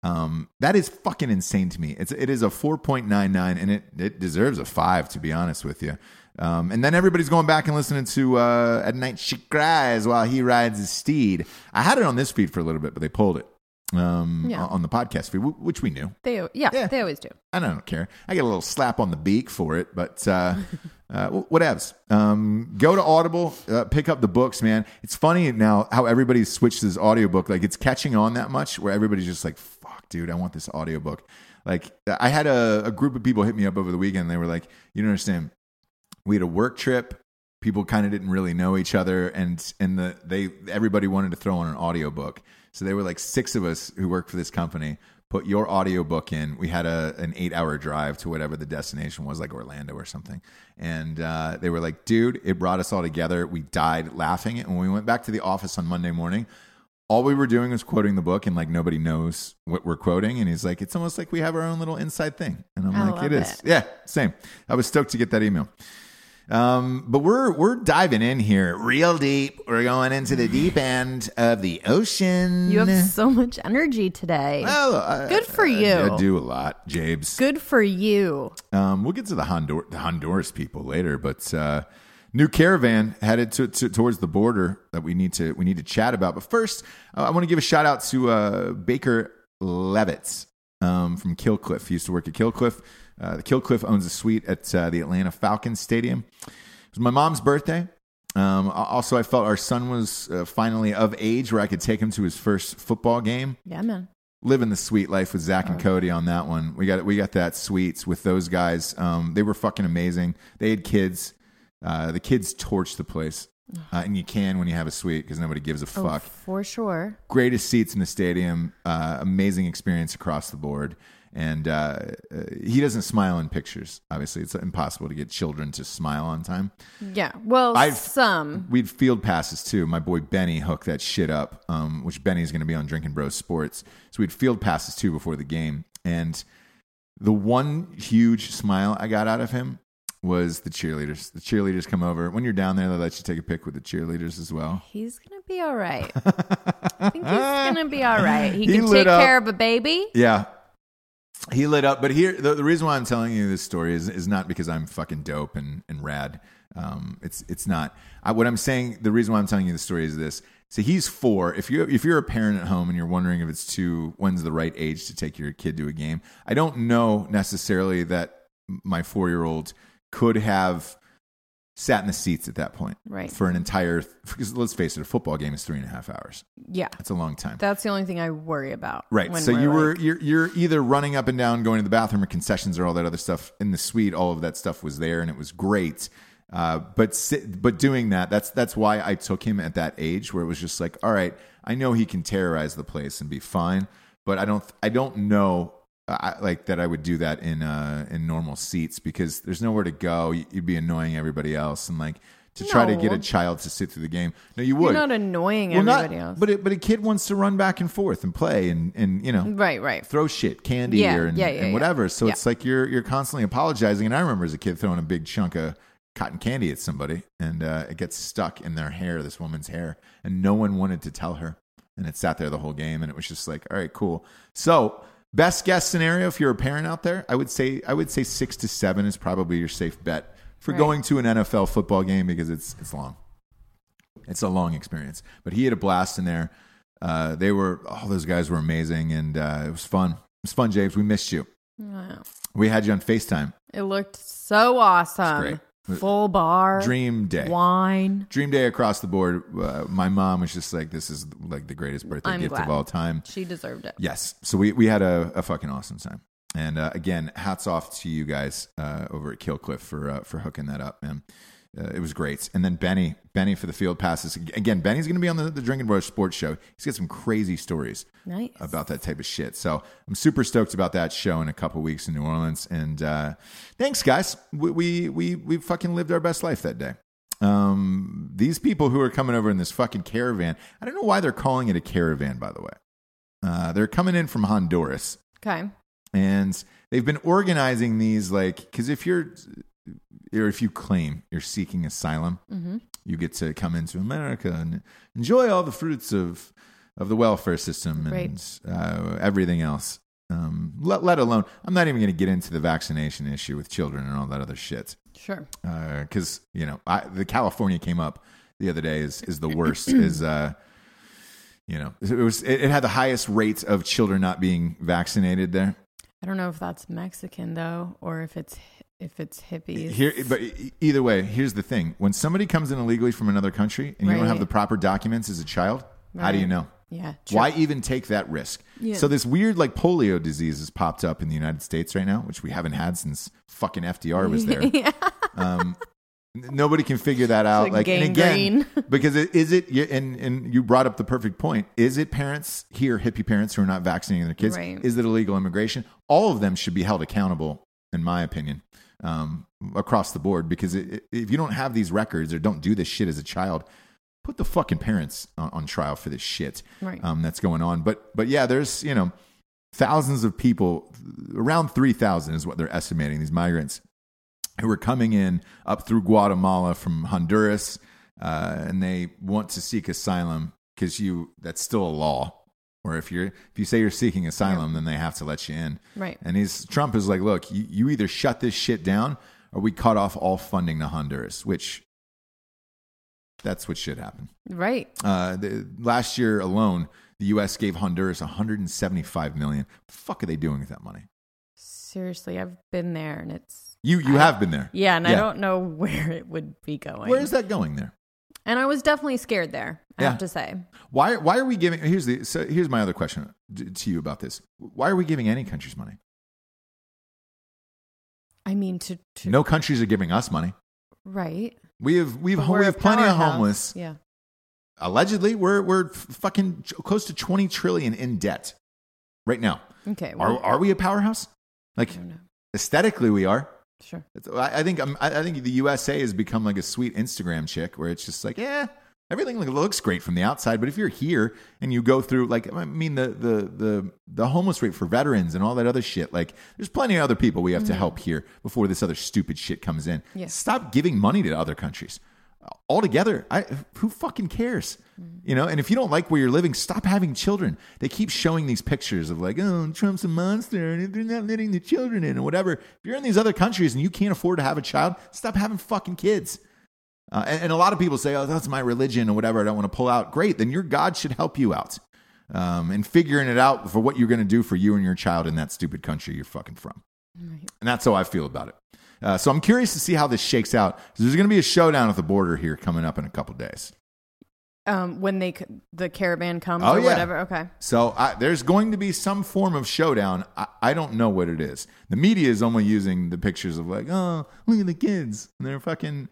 Um, that is fucking insane to me. It's it is a 4.99 and it it deserves a 5 to be honest with you. Um, and then everybody's going back and listening to uh, At Night She Cries While He Rides His Steed. I had it on this feed for a little bit, but they pulled it um, Yeah. on the podcast feed, which we knew. They yeah, Yeah. they always do. I don't care. I get a little slap on the beak for it, but uh, uh, wh- whatevs. Um, go to Audible, uh, pick up the books, man. It's funny now how everybody's switched to this audiobook. Like it's catching on that much where everybody's just like, fuck, dude, I want this audiobook. Like I had a, a group of people hit me up over the weekend. They were like, you don't understand. We had a work trip. People kind of didn't really know each other, and and the they everybody wanted to throw on an audiobook. So they were like six of us who work for this company put your audiobook in. We had a an eight hour drive to whatever the destination was, like Orlando or something. And uh, they were like, dude, it brought us all together. We died laughing. And when we went back to the office on Monday morning, all we were doing was quoting the book and like nobody knows what we're quoting. And he's like, it's almost like we have our own little inside thing. And I'm I like, love it is. it. Yeah, same. I was stoked to get that email. Um, but we're we're diving in here real deep. We're going into the deep end of the ocean. You have so much energy today. Well, I- Good for I- you. I, do a lot, Jabes. Good for you. Um, we'll get to the, Hondur- the Honduras people later, but uh, new caravan headed to, to, towards the border that we need to we need to chat about. But first, uh, I want to give a shout out to uh, Baker Levitz um, from Kill Cliff. He used to work at Kill Cliff. Uh, the Kill Cliff owns a suite at uh, the Atlanta Falcons Stadium. It was my mom's birthday. Um, also, I felt our son was uh, finally of age where I could take him to his first football game Yeah, man. living the suite life with Zack and Cody on that one. We got we got that sweets with those guys. Um, they were fucking amazing. They had kids. Uh, the kids torched the place, uh, and you can when you have a suite because nobody gives a Oh, fuck. for sure. Greatest seats in the stadium. Uh, amazing experience across the board. And uh, uh, he doesn't smile in pictures. Obviously, it's impossible to get children to smile on time. Yeah. Well, I've- some. We'd field passes too. My boy Benny hooked that shit up, um, which Benny's going to be on Drinking Bros Sports. So we'd field passes too before the game. And the one huge smile I got out of him was the cheerleaders. The cheerleaders come over. When you're down there, they let you take a pic with the cheerleaders as well. He's gonna be all right. I think he's gonna be all right. He, He can take up. care of a baby. Yeah. He lit up, but here the, the reason why I'm telling you this story is is not because I'm fucking dope and, and rad. Um, it's it's not. I, what I'm saying, the reason why I'm telling you the story is this. So he's four. If you if you're a parent at home and you're wondering if it's too when's the right age to take your kid to a game, I don't know necessarily that my four year old could have sat in the seats at that point Right. for an entire. Because let's face it, a football game is three and a half hours. Yeah. That's a long time. That's the only thing I worry about. Right. So we're you were like- you're you're either running up and down, going to the bathroom, or concessions, or all that other stuff in the suite. All of that stuff was there, and it was great. Uh, but si- but doing that, that's that's why I took him at that age where it was just like, all right, I know he can terrorize the place and be fine, but I don't I don't know I, like that I would do that in uh in normal seats because there's nowhere to go. You- You'd be annoying everybody else and like to try to get a child to sit through the game. No, you would. You're not annoying Well, not- everybody else. But it, but a kid wants to run back and forth and play and and you know right, right. throw shit, candy, Yeah, or and, yeah, yeah, and yeah. whatever. So Yeah. it's like you're you're constantly apologizing. And I remember as a kid throwing a big chunk of cotton candy at somebody, and uh, it gets stuck in their hair, this woman's hair, and no one wanted to tell her, and it sat there the whole game, and it was just like, all right, cool. So best guess scenario if you're a parent out there, I would say I would say six to seven is probably your safe bet for Right. going to an NFL football game because it's it's long. It's a long experience, but he had a blast in there. Uh, they were all those guys were amazing, and uh, it was fun. It was fun, James. We missed you. Wow. We had you on Facetime. It looked so awesome. Full bar. Dream day. Wine. Dream day across the board. Uh, my mom was just like, "This is like the greatest birthday I'm gift glad. of all time." She deserved it. Yes. So we, we had a, a fucking awesome time. And uh, again, hats off to you guys uh, over at Kill Cliff for uh, for hooking that up, man. Uh, it was great. And then Benny, Benny for the field passes. Again, Benny's going to be on the, the Drinking Bros Sports Show. He's got some crazy stories Nice. about that type of shit. So I'm super stoked about that show in a couple weeks in New Orleans. And uh, thanks, guys. We, we we we fucking lived our best life that day. Um, these people who are coming over in this fucking caravan. I don't know why they're calling it a caravan. By the way, uh, they're coming in from Honduras Okay. and they've been organizing these like because if you're or if you claim you're seeking asylum Mm-hmm. you get to come into america and enjoy all the fruits of of the welfare system and Right. uh, everything else um, let, let alone i'm not even going to get into the vaccination issue with children and all that other shit Sure. because you know I, the california came up the other day is is the worst is uh you know it was it, it had the highest rates of children not being vaccinated there I don't know if that's Mexican though, or if it's if it's hippies. Here, but either way, here's the thing: when somebody comes in illegally from another country and you don't have the proper documents as a child, how do you know? yeah. True. Why even take that risk? Yeah. So this weird like polio disease has popped up in the United States right now, which we haven't had since fucking FDR was there. yeah. um, nobody can figure that out. like Like, and again, because it, is it? you- And and you brought up the perfect point. Is it parents here, hippie parents who are not vaccinating their kids? Right. Is it illegal immigration? All of them should be held accountable, in my opinion, um, across the board. Because it, it- if you don't have these records or don't do this shit as a child, put the fucking parents on, on trial for this shit Right. um, that's going on. But but yeah, there's you know thousands of people, around three thousand is what they're estimating. These migrants who are coming in up through Guatemala from Honduras, uh, and they want to seek asylum because you that's still a law. Or if you're if you say you're seeking asylum, then they have to let you in. Right. And he's Trump is like, look, you, you either shut this shit down or we cut off all funding to Honduras, which that's what should happen. Right. Uh, the, last year alone, the U.S. gave Honduras 175 million. What the fuck are they doing with that money? Seriously, I've been there and it's You you I- have been there. yeah, and I don't know where it would be going. Where is that going there? And I was definitely scared there. I Yeah. have to say. Why why are we giving? Here's the so here's my other question to you about this. Why are we giving any countries money? I mean, to, to No countries are giving us money. right. We have we've we have plenty of homeless. Yeah. Allegedly, we're we're fucking close to 20 trillion in debt right now. Okay. Are Well, are we a powerhouse? Like I don't know. aesthetically, we are. Sure. It's, I I think um, I I think the USA has become like a sweet Instagram chick where it's just like, yeah, everything looks great from the outside, but if you're here and you go through like I mean the the the the homeless rate for veterans and all that other shit, like there's plenty of other people we have to help here before this other stupid shit comes in. Yeah. Stop giving money to other countries. Altogether, I who fucking cares? You know, and if you don't like where you're living, stop having children. They keep showing these pictures of like, oh, Trump's a monster and they're not letting the children in or whatever. If you're in these other countries and you can't afford to have a child, stop having fucking kids. Uh, and, and a lot of people say, oh, that's my religion or whatever. I don't want to pull out. Great. Then your God should help you out um, and figuring it out for what you're going to do for you and your child in that stupid country you're fucking from. Right. And that's how I feel about it. Uh, so I'm curious to see how this shakes out. There's going to be a showdown at the border here coming up in a couple days. Um, when they the caravan comes Oh, or yeah. whatever. Okay. So I, there's going to be some form of showdown. I, I don't know what it is. The media is only using the pictures of like, oh, look at the kids. And they're fucking.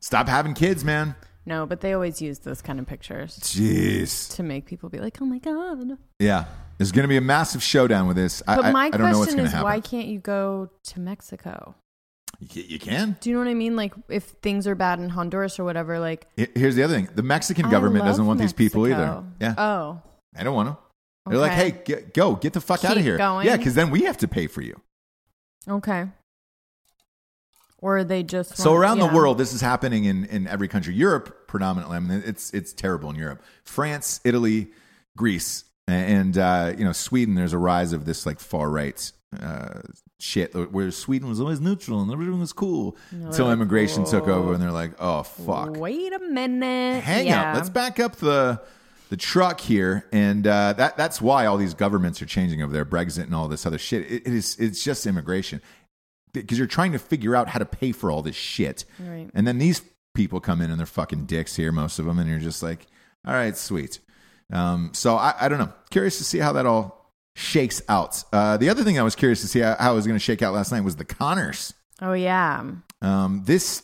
Stop having kids, man. No, but they always use those kind of pictures Jeez. to make people be like, "Oh my god." Yeah. There's going to be a massive showdown with this. But I- my I don't know what's question is, happen. why can't you go to Mexico? You ca- you can. Do you know what I mean? Like, if things are bad in Honduras or whatever, like Here's the other thing: the Mexican I government love doesn't want these people either. Mexico. Yeah, Oh, I don't want to. They're like, Okay. "Hey, get, go, get the fuck out of Keep here." going. Yeah, because then we have to pay for you. okay. Or they just So want- around yeah. the world, this is happening in, in every country. Europe, predominantly. I mean, it's it's terrible in Europe. France, Italy, Greece, and uh, you know Sweden. There's a rise of this like far right uh, shit where Sweden was always neutral and everything was cool until immigration took over, and they're like, "Oh fuck." Wait a minute. hang yeah. up. Let's back up the the truck here, and uh, that that's why all these governments are changing over there, Brexit and all this other shit. It, it is it's just immigration because you're trying to figure out how to pay for all this shit, Right. and then these people come in and they're fucking dicks here, most of them, and you're just like, all right, sweet. Um, so I, I don't know. Curious to see how that all shakes out. Uh, the other thing I was curious to see how, how it was going to shake out last night was the Conners. Oh yeah. Um, this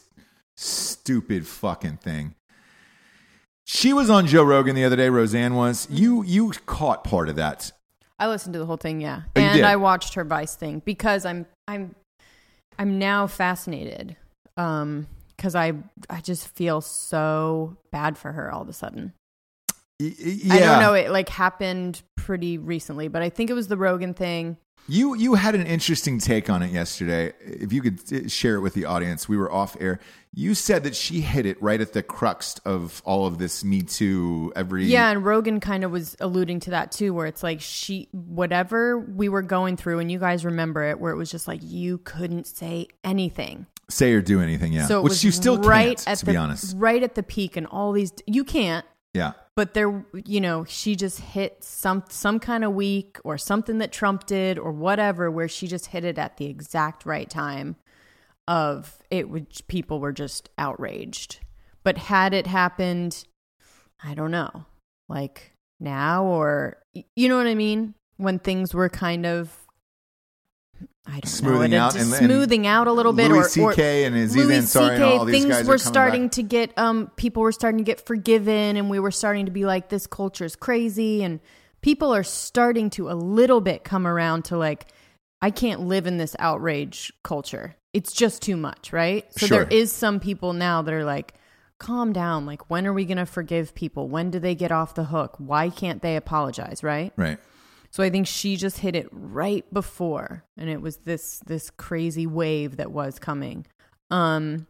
stupid fucking thing. She was on Joe Rogan the other day. Roseanne was. You you caught part of that. I listened to the whole thing, yeah. Oh, and? I watched her Vice thing because I'm I'm I'm now fascinated. Um because I I just feel so bad for her all of a sudden. Y- Yeah. I don't know, it like happened pretty recently, but I think it was the Rogan thing. You you had an interesting take on it yesterday. If you could uh, share it with the audience, we were off air. You said that she hit it right at the crux of all of this Me Too. Every Yeah, and Rogan kind of was alluding to that too, where it's like she, whatever we were going through, and you guys remember it, where it was just like you couldn't say anything. say or do anything. Yeah, So which you still right can't. at to the be honest, right at the peak, and all these you can't. Yeah. But there, you know, she just hit some some kind of week or something that Trump did or whatever, where she just hit it at the exact right time. Of it, which people were just outraged. But had it happened, I don't know, like now or you know what I mean, when things were kind of. I don't Smoothing know, out and- and smoothing out a little bit, Louis or, C.K. and Aziz Louis Ansari and all these things guys are were starting back. to get um people were starting to get forgiven and we were starting to be like this culture is crazy and people are starting to a little bit come around to like I can't live in this outrage culture. It's just too much, right? So Sure. there is some people now that are like calm down like when are we going to forgive people? When do they get off the hook? Why can't they apologize, right? Right. So I think she just hit it right before and it was this this crazy wave that was coming. Um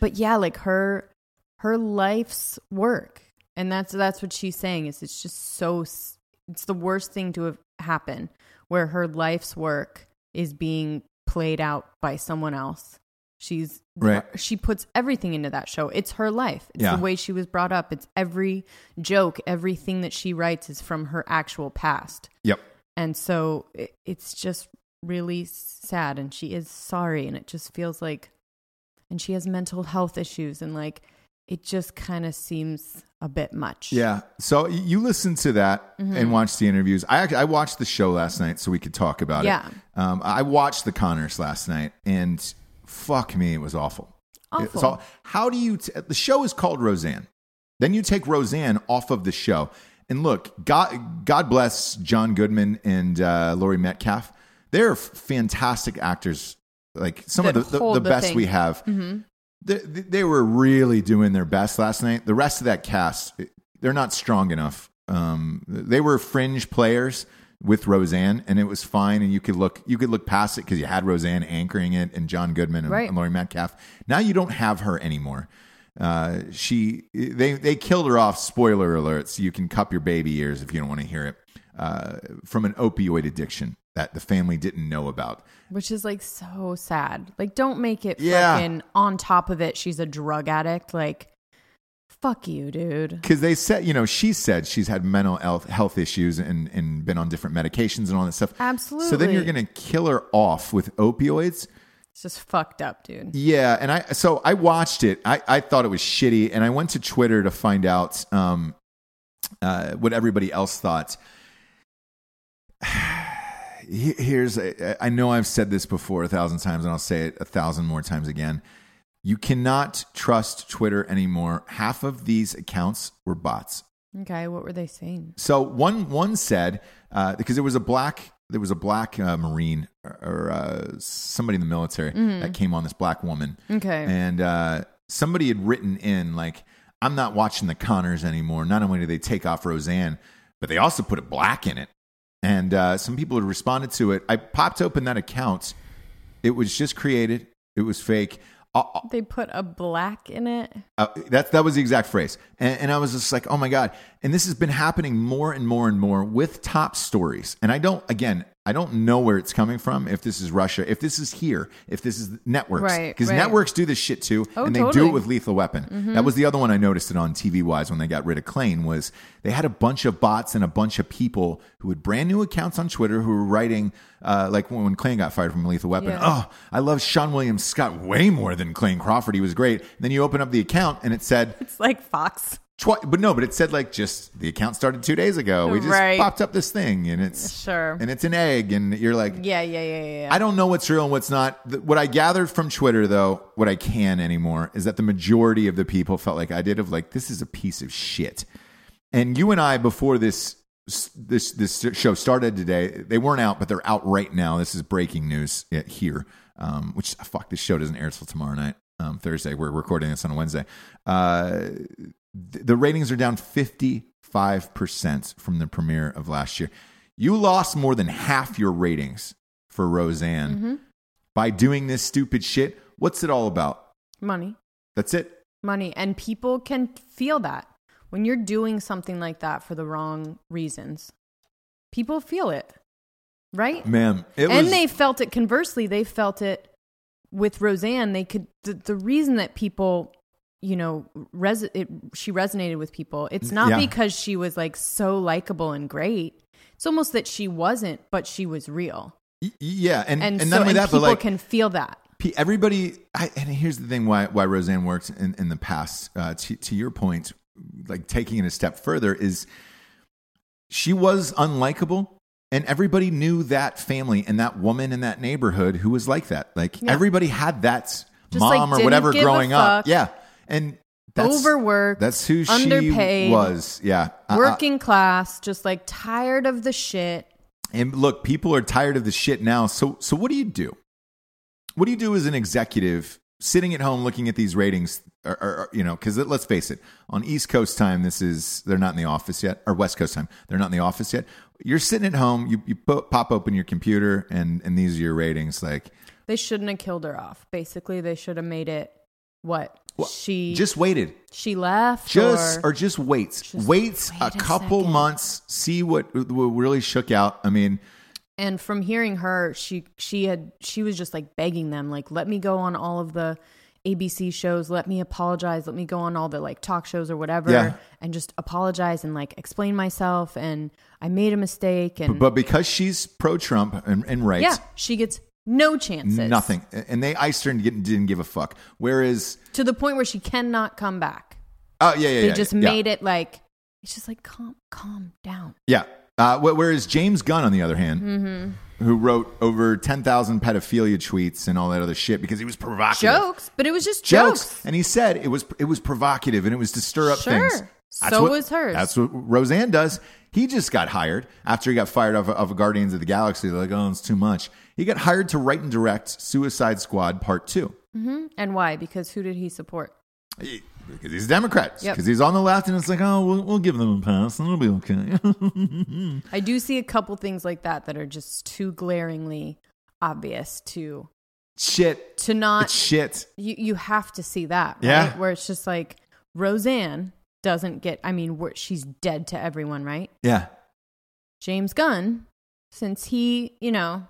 but yeah, like her her life's work. And that's that's what she's saying is it's just so it's the worst thing to have happen where her life's work is being played out by someone else. She's Right. she puts everything into that show. It's her life. It's Yeah. the way she was brought up. It's every joke, everything that she writes is from her actual past. Yep. And so it, it's just really sad. And she is sorry. And it just feels like, and she has mental health issues. And like, it just kind of seems a bit much. Yeah. So you listened to that Mm-hmm. and watched the interviews. I actually I watched the show last night so we could talk about Yeah. it. Um, I watched the Conners last night, and fuck me, it was awful. Awful. all- how do you? T- the show is called Roseanne. Then you take Roseanne off of the show, and look, God, God bless John Goodman and uh, Laurie Metcalf. They're fantastic actors. Like some of That the, the, the the best thing. we have they, they were really doing their best last night. The rest of that cast, they're not strong enough. Um, they were fringe players with Roseanne, and it was fine. And you could look you could look past it because you had Roseanne anchoring it, and John Goodman and, Right. and Laurie Metcalf. Now you don't have her anymore. Uh, she they they killed her off. Spoiler alert! So you can cup your baby ears if you don't want to hear it. Uh, from an opioid addiction that the family didn't know about. Which is like so sad. Like, don't make it Yeah. fucking on top of it. She's a drug addict. Like, fuck you, dude. because they said, you know, she said she's had mental health, health issues and, and been on different medications and all that stuff. Absolutely. So then you're going to kill her off with opioids. It's just fucked up, dude. Yeah. And I, so I watched it. I, I thought it was shitty. And I went to Twitter to find out um, uh, what everybody else thought. Here's, a, I know I've said this before a thousand times and I'll say it a thousand more times again. You cannot trust Twitter anymore. Half of these accounts were bots. Okay, what were they saying? So one one said uh, because there was a black there was a black uh, marine or, or uh, somebody in the military that came on this black woman. Okay. and uh, somebody had written in like, "I'm not watching the Conners anymore." Not only did they take off Roseanne, but they also put a black in it. And uh, some people had responded to it. I popped open that account. It was just created. It was fake. Uh, They put a black in it. uh, that that was the exact phrase, and, and I was just like, oh my god! And this has been happening more and more and more with top stories. And I don't, again, I don't know where it's coming from. If this is Russia, if this is here, if this is networks, Because right. networks do this shit too, Oh, and they do it with Lethal Weapon. That was the other one I noticed it on TV Wise when they got rid of Clayne was they had a bunch of bots and a bunch of people who had brand new accounts on Twitter who were writing uh, like when, when Clayne got fired from Lethal Weapon. Yeah. Oh, I love Seann William Scott way more than Clayne Crawford. He was great. And then you open up the account and it said It's like Fox. Twi- but no, but it said like just the account started two days ago. We just Right. popped up this thing and it's Sure. and it's an egg and you're like Yeah, yeah, yeah, yeah. yeah. I don't know what's real and what's not. Th- What I gathered from Twitter, though, what I can anymore, is that the majority of the people felt like I did of like, this is a piece of shit. And you and I, before this this this show started today, they weren't out, but they're out right now. This is breaking news here. Um, which fuck, this show doesn't air till tomorrow night, um, Thursday. We're recording this on a Wednesday. Uh, th- the ratings are down fifty five percent from the premiere of last year. You lost more than half your ratings for Roseanne mm-hmm. by doing this stupid shit. What's it all about? Money. That's it. Money. And people can feel that. When you're doing something like that for the wrong reasons, people feel it. Right? Ma'am, it and was they felt it conversely they felt it with roseanne they could the, the reason that people you know res- it, she resonated with people. It's not Yeah. because she was like so likable and great. It's almost that she wasn't but she was real. Y- yeah, and and, and, so not only that, people but like can feel that. Everybody I, and here's the thing why why Roseanne worked in, in the past uh, to, to your point like taking it a step further is she was unlikable and everybody knew that family and that woman in that neighborhood who was like that. Like Yeah. everybody had that Just, mom like, or whatever growing up. yeah and that's Overworked, that's who she was yeah Uh, uh, working class just like tired of the shit And look, people are tired of the shit now. So so what do you do? What do you do as an executive sitting at home looking at these ratings or, or- or, you know, cuz let's face it, on East Coast time this is they're not in the office yet or West Coast time. They're not in the office yet. You're sitting at home, you you po- pop open your computer and and these are your ratings like they shouldn't have killed her off basically they should have made it what Well, she just waited. she left Just or, or, just waits, Just wait a a couple second. months, see what what really shook out. I mean, and from hearing her she she had she was just like begging them like let me go on all of the abc shows let me apologize let me go on all the like talk shows or whatever Yeah. and just apologize and like explain myself and i made a mistake and but because she's pro Trump and, and right, yeah she gets no chances Nothing. And they iced her and didn't, didn't give a fuck. Whereas, to the point where she cannot come back oh, yeah, yeah, they yeah. just yeah. made it like it's just like calm calm down Yeah. Uh, whereas James Gunn, on the other hand, Mm-hmm. who wrote over 10,000 pedophilia tweets and all that other shit because he was provocative. jokes but it was just Jokes. jokes, And he said it was it was provocative and it was to stir up Sure. things. So was hers. That's what Roseanne does. He just got hired after he got fired off of Guardians of the Galaxy. They're like, oh, it's too much. He got hired to write and direct Suicide Squad Part 2. Mm-hmm. and why because who did he support He- Because he's a Democrat. Yep. Because he's on the left, and it's like, oh, we'll, we'll give them a pass, and it'll be okay. I do see a couple things like that that are just too glaringly obvious to shit. to not It's shit. you you have to see that right Yeah. where it's just like Roseanne doesn't get I mean she's dead to everyone right Yeah. James Gunn since he you know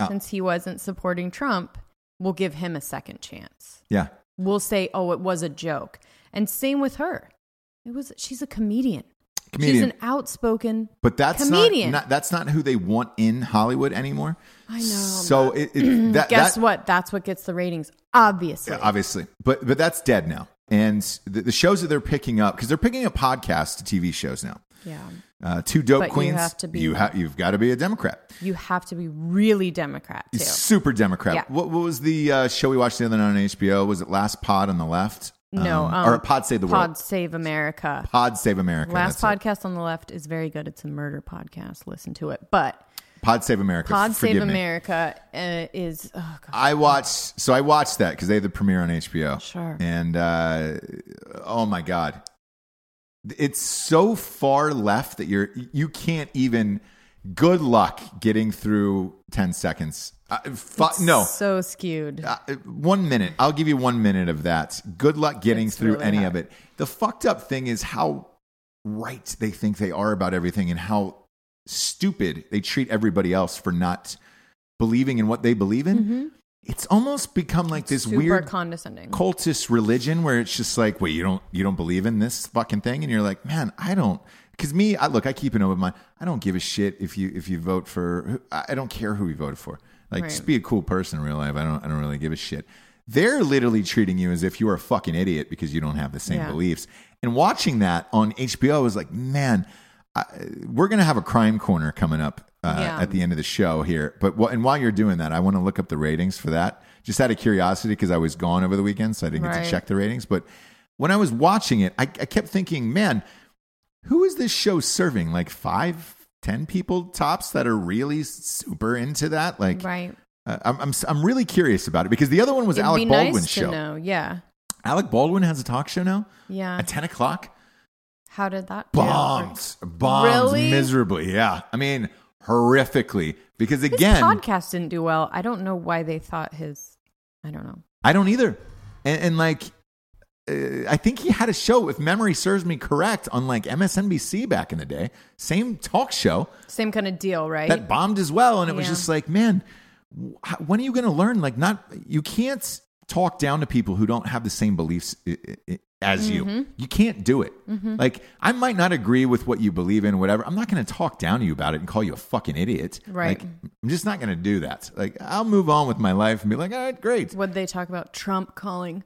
Ah. since he wasn't supporting Trump we'll give him a second chance Yeah. we'll say oh it was a joke and same with her it was she's a comedian, Comedian. she's an outspoken but that's comedian. Not, not that's not who they want in Hollywood anymore. I know, So it, it, that Guess that, what? That's what gets the ratings. Obviously. Yeah, obviously, but but that's dead now. And the, the shows that they're picking up because they're picking up podcasts to TV shows now. Yeah. Uh, two dope But you queens. have to be- you ha- you've got to be a Democrat. You have to be really Democrat too. Super Democrat. Yeah. What, what was the uh, show we watched the other night on HBO? Was it Last Pod on the Left? No, Um, um, or Pod Save the Pod World. Save America. Pod Save America. Last that's it. podcast on the left is very good. It's a murder podcast. Listen to it. But Pod Save America. Pod Save me. America uh, is oh god. I watched, so I watched that because they had the premiere on HBO. Sure. And uh, oh my god, it's so far left that you're you can't even. Good luck getting through ten seconds. Uh, no, so skewed. uh, one minute. I'll give you one minute of that. Good luck getting It's through really any hard. of it. The fucked up thing is how right they think they are about everything and how stupid they treat everybody else for not believing in what they believe in. It's almost become like this Mm-hmm. Super weird condescending. cultist religion where it's just like, wait, you don't you don't believe in this fucking thing, and you're like, man, I don't. Because me, I look, I keep an open mind. I don't give a shit if you if you vote for. I don't care who you voted for. Like, Right. just be a cool person in real life. I don't I don't really give a shit. They're literally treating you as if you are a fucking idiot because you don't have the same Yeah. beliefs. And watching that on HBO, was like, man, I, we're gonna have a crime corner coming up uh, Yeah. at the end of the show here. But and while you're doing that, I want to look up the ratings for that, just out of curiosity, because I was gone over the weekend, so I didn't get to check the ratings. But when I was watching it, I, I kept thinking, man, who is this show serving? Like five, ten people tops that are really super into that. Like, right. uh, I'm, I'm I'm really curious about it because the other one was It'd Alec Baldwin's nice show. to know. Yeah. Alec Baldwin has a talk show now Yeah. at ten o'clock. How did that do? Bombed, bombed Really? miserably. Yeah, I mean horrifically. Because His again, podcast didn't do well. I don't know why they thought his. I don't know. I don't either. And, and like, uh, I think he had a show, if memory serves me correct, on like MSNBC back in the day. Same talk show Same kind of deal, right? that bombed as well. And it was just like, man, wh- when are you going to learn? Like, not, you can't talk down to people who don't have the same beliefs as Mm-hmm. you. You can't do it. Like, I might not agree with what you believe in, whatever. I'm not going to talk down to you about it and call you a fucking idiot. Right. Like, I'm just not going to do that. Like, I'll move on with my life and be like, all right, great. What they talk about Trump calling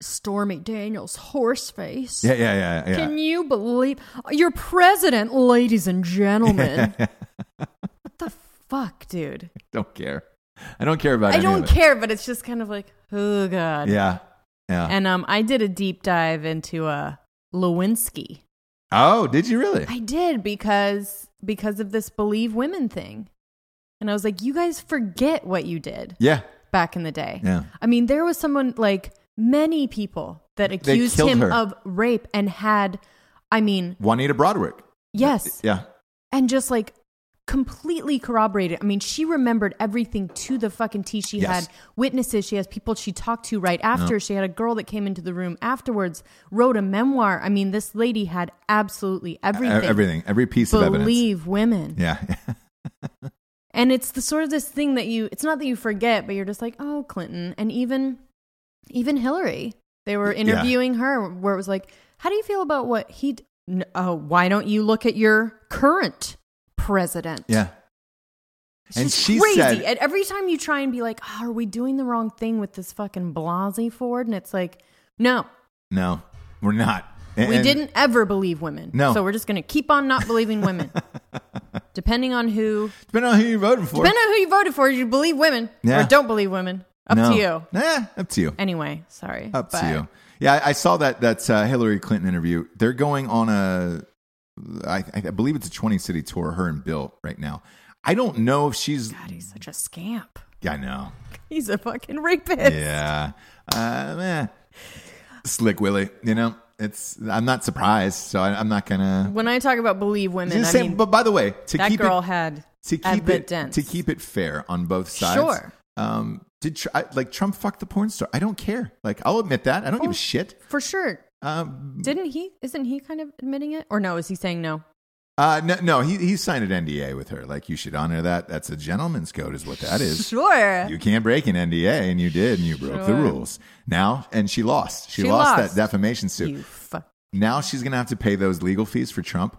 Stormy Daniels horse face. Yeah, yeah, yeah, yeah. Can you believe your president, ladies and gentlemen? what the fuck, dude? don't care. I don't care about I don't care, but it's just kind of like, oh god. Yeah. Yeah. And um, I did a deep dive into uh, Lewinsky. oh, did you really? I did because because of this believe women thing, and I was like, you guys forget what you did yeah. back in the day. Yeah. I mean, there was someone like many people that accused him her. of rape and had, I mean, Juanita Broaddrick. yes, Yeah. and just like completely corroborated. I mean, she remembered everything to the fucking T. She Yes. had witnesses, she has people she talked to right after. She had a girl that came into the room afterwards, wrote a memoir. I mean, this lady had absolutely everything. Everything. Every piece of evidence. Believe women. Yeah. And it's the sort of this thing that you it's not that you forget, but you're just like, "Oh, Clinton." And even even Hillary. They were interviewing her where it was like, "How do you feel about what he d- oh, why don't you look at your current president?" yeah. It's And she crazy. said- and every time you try and be like, oh, "Are we doing the wrong thing with this fucking Blasey Ford?" and it's like, "No, No, we're not. And- we didn't ever believe women. No. So we're just going to keep on not believing women." Depending on who Depending on who you're voting for. Depending on who you voted for, you believe women Yeah. or don't believe women. Up No. to you. Nah, up to you. Anyway, sorry. Up But to you. Yeah, I, I saw that that uh, Hillary Clinton interview. They're going on a, I, I believe it's a 20 city tour. Her and Bill right now. I don't know if she's. God, he's such a scamp. Yeah, I know. He's a fucking rapist. Yeah. Uh, eh. Slick Willie, you know, it's, I'm not surprised. So I, I'm not going to. When I talk about believe women, I mean, but by the way, to that keep girl it, had to keep it evidence. to keep it fair on both sides. Sure. Um, did like Trump fuck the porn star? I don't care. Like I'll admit that. I don't give Oh. a shit. for sure. Um, Didn't he? Isn't he kind of admitting it? Or no? Is he saying no? uh, no, no, he he signed an NDA with her. Like you should honor that. That's a gentleman's code, is what that is. Sure. You can't break an NDA, and you did, and you broke the rules. Now, and she lost. She, She lost, lost. that defamation suit. You fuck. Now she's gonna have to pay those legal fees for Trump.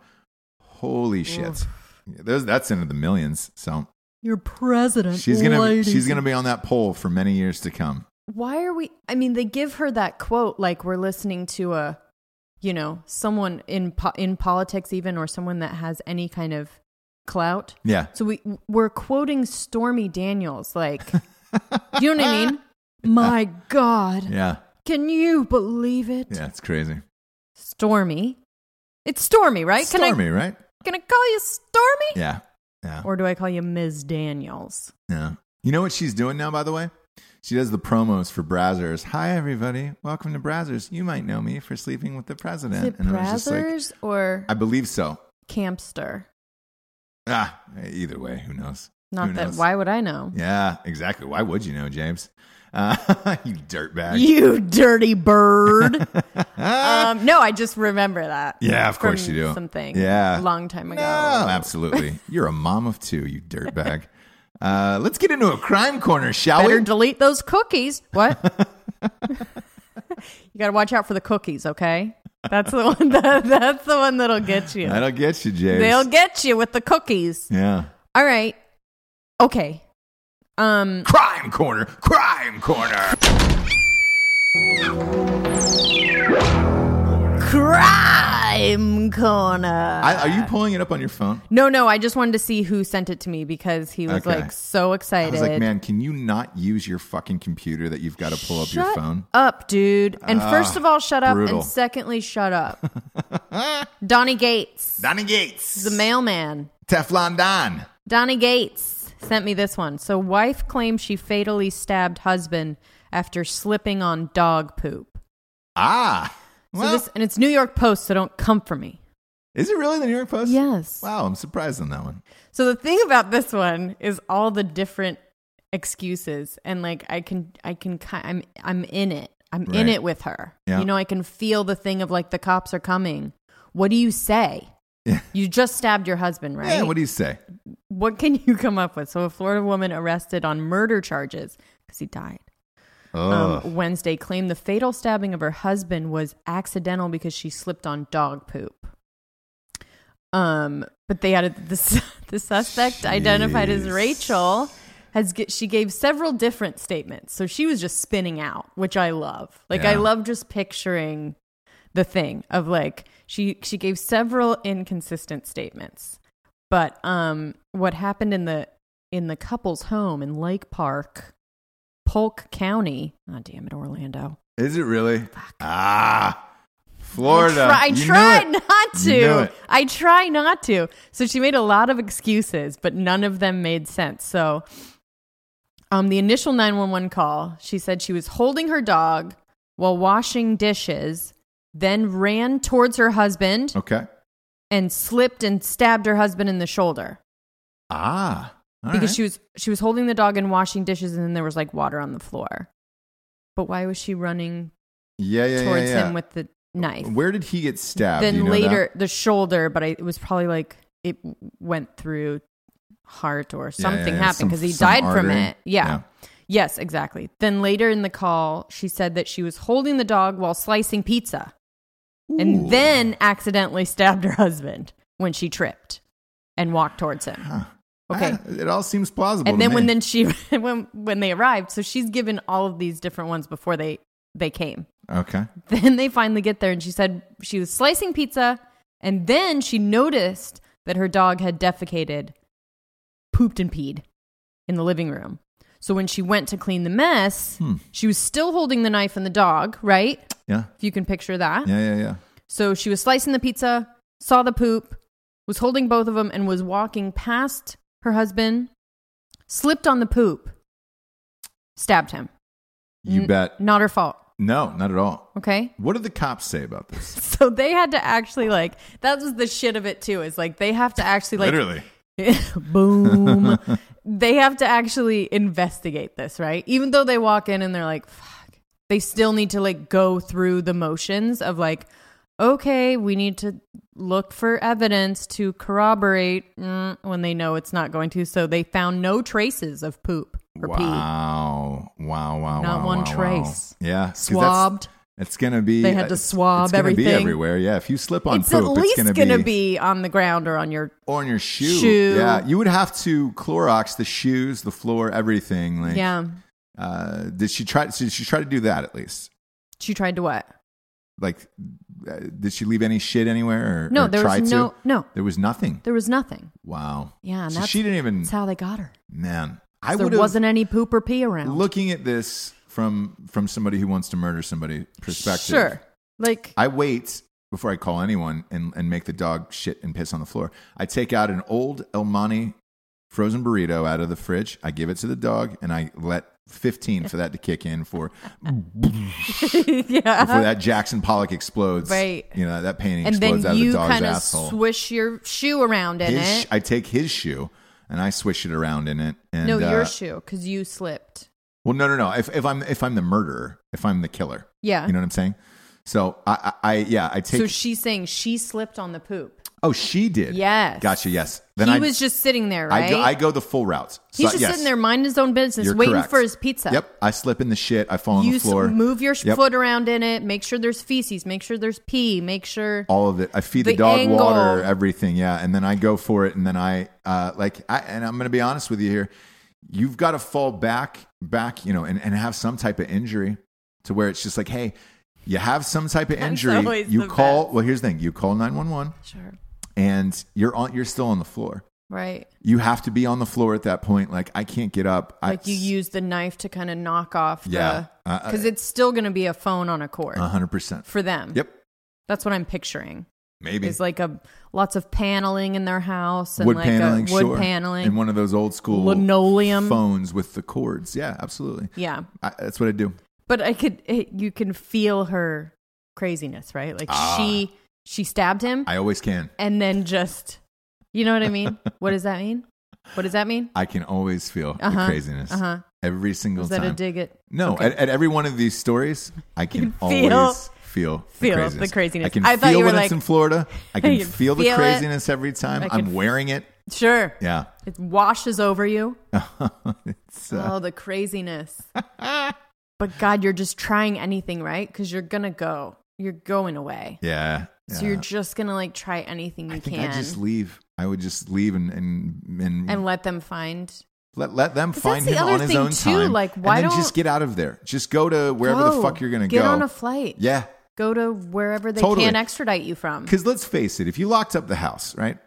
Holy shit! Those, that's into the millions. So Your president. she's gonna ladies she's gonna be on that pole for many years to come. Why are we i mean they give her that quote like we're listening to a you know, someone in po- in politics even or someone that has any kind of clout. Yeah. So we we're quoting Stormy Daniels like do you know what I mean? My god. Yeah. Can you believe it? Yeah, it's crazy. Stormy. It's Stormy, right? Stormy, Can right? Can I call you Stormy? Yeah. Yeah. Or do I call you Ms. Daniels? Yeah. You know what she's doing now, by the way? She does the promos for Brazzers. Hi, everybody. Welcome to Brazzers. You might know me for sleeping with the president. Is it and I was just like, Brazzers or I believe so. Campster? Ah, either way, who knows? Not Who that. knows? Why would I know? Yeah, exactly. Why would you know, James? Uh, you dirtbag. You dirty bird. um, no, I just remember that. Yeah, of course you do. Something. Yeah. A long time ago. No, absolutely. You're a mom of two, you dirtbag. Uh, let's get into a crime corner, shall Better we? delete those cookies. What? you got to watch out for the cookies, okay? That's the one. That, that's the one that'll get you. That'll get you, James. They'll get you with the cookies. yeah. All right. Okay. Um. Crime corner, crime corner. Crime corner. I, are you pulling it up on your phone? no, no. I just wanted to see who sent it to me because he was Okay. like so I excited. was like, man, can you not use your fucking computer that you've got to pull up your Shut phone? up, dude. And first of all, shut up. brutal. And secondly, shut up. Donnie Gates, Donnie Gates. the mailman. Teflon Don. Donnie Gates sent me this one. So, wife claims she fatally stabbed husband after slipping on dog poop. Ah. So Well, this, and it's New York Post, so don't come for me. is it really the New York Post? Yes. Wow, I'm surprised on that one. So the thing about this one is all the different excuses, and like I can, I can, I'm, I'm in it. I'm in it with her. Yeah. You know, I can feel the thing of like the cops are coming. What do you say? Yeah. You just stabbed your husband, right? Yeah, what do you say? what can you come up with? So a Florida woman arrested on murder charges because he died. Um, Wednesday claimed the fatal stabbing of her husband was accidental because she slipped on dog poop. Um, but they added the the suspect identified as Rachel has g- she gave several different statements. So she was just spinning out, which I love. Like I love just picturing the thing of like she she gave several inconsistent statements. But um what happened in the in the couple's home in Lake Park, Polk County. Oh damn it, Orlando. is it really? Ah, Florida. I try, I try not to. I try not to. So she made a lot of excuses, but none of them made sense. So um the initial 911 call, she said she was holding her dog while washing dishes, then ran towards her husband Okay. and slipped and stabbed her husband in the shoulder. Ah, all because right. she was she was holding the dog and washing dishes and then there was like water on the floor. But why was she running yeah, yeah, towards yeah, yeah. him with the knife? Where did he get stabbed? then you know later the shoulder, but I, it was probably like it went through heart or something happened Some- because he died from artery. it. Yeah. Yes, exactly. Then later in the call, she said that she was holding the dog while slicing pizza Ooh. and then accidentally stabbed her husband when she tripped and walked towards him. Huh. Okay. Ah, it all seems plausible. and then me. when then she when when they arrived, so she's given all of these different ones before they they came. okay, Then they finally get there, and she said she was slicing pizza, and then she noticed that her dog had defecated, pooped and peed in the living room. So when she went to clean the mess, Hmm. she was still holding the knife and the dog, right? yeah, If you can picture that. yeah, yeah, yeah. So she was slicing the pizza, saw the poop, was holding both of them, and was walking past her husband, slipped on the poop, stabbed him. You N- bet. Not her fault. No, not at all. Okay. What did the cops say about this? So they had to actually like that was the shit of it too. Is like they have to actually like Literally. boom. they have to actually investigate this, right? Even though they walk in and they're like, fuck, they still need to like go through the motions of like, okay, we need to look for evidence to corroborate mm, when they know it's not going to. So they found no traces of poop or pee. Wow. Wow, wow, Not wow, one wow, trace. Wow. Yeah. Swabbed. It's gonna be. They had to it's- swab it's gonna Be everything. everywhere. Yeah. If you slip on It's poop, at least it's gonna, gonna, be on the ground or on your or on your shoe. Shoe. Yeah. You would have to Clorox the shoes, the floor, everything. Like, yeah. Uh, did she try? Did she try to do that at least? She tried to what? like, uh, did she leave any shit anywhere? Or, No, or there was to? no no. There was nothing. There was nothing. Wow. Yeah, and so she didn't even. that's how they got her. Man, I there would wasn't any poop or pee around. Looking at this from from somebody who wants to murder somebody perspective. Sure. Like I wait before I call anyone and, and make the dog shit and piss on the floor. I take out an old El Monterey frozen burrito out of the fridge. I give it to the dog and I let 15 for that to kick in for yeah. before that Jackson Pollock explodes. Right. You know, that painting and explodes out of the you dog's kind of asshole. swish your shoe around in His it. I take his shoe and I swish it around in it. And, no, uh, your shoe because you slipped. Well, no, no, no. If, if I'm if I'm the murderer, if I'm the killer, Yeah. you know what I'm saying. So I, I, I yeah, I take. so she's saying she slipped on the poop. Oh, she did. Yes. Gotcha. Yes. Then he I was just sitting there, I go, I go the full route. So, He's just yes, sitting there minding his own business, You're waiting correct. for his pizza. Yep. I slip in the shit. I fall on You the floor. move your Yep. foot around in it. Make sure there's feces. Make sure there's pee. Make sure. All of it. I feed the, The dog angle. water, everything. Yeah. And then I go for it. And then I, uh, like, I, and I'm going to be honest with you here. You've got to fall back, back, you know, and, and have some type of injury to where it's just like, hey, you have some type of injury. You call, best. well, here's the thing you call 911 Sure. And you're on, you're still on the floor. Right. You have to be on the floor at that point. Like, I can't get up. Like I, you use the knife to kind of knock off Yeah. the. Uh, Because it's still going to be a phone on a cord 100%. for them. Yep. That's what I'm picturing. Maybe. it's like a lots of paneling in their house and wood like paneling, a wood sure. paneling. and one of those old school Linoleum. phones with the cords. Yeah, absolutely. yeah. I, that's what I do. But I could it, you can feel her craziness, right? Like she she stabbed him. I always can. and then just you know what I mean? what does that mean? What does that mean? I can always feel Uh-huh. the craziness Uh-huh. every single Was that a time. dig at no, at, at every one of these stories, I can, feel- always feel the feel the craziness. craziness. I can I thought feel you were when like- it's in Florida. I can can feel the feel it. craziness every time. I I'm can- wearing it. Sure. Yeah. It washes over you. it's, uh, Oh, the craziness. but God, you're just trying anything, right? Because you're gonna go. You're going away. yeah. So yeah. you're just gonna like try anything you I think can I just leave. I would just leave and and and, and let them find let let them find the him other on his own too, time. like, why and then don't- just get out of there. Just go to wherever the fuck you're gonna Get go. Get on a flight. yeah. Go to wherever they Totally. can extradite you from. Because let's face it, if you locked up the house, right?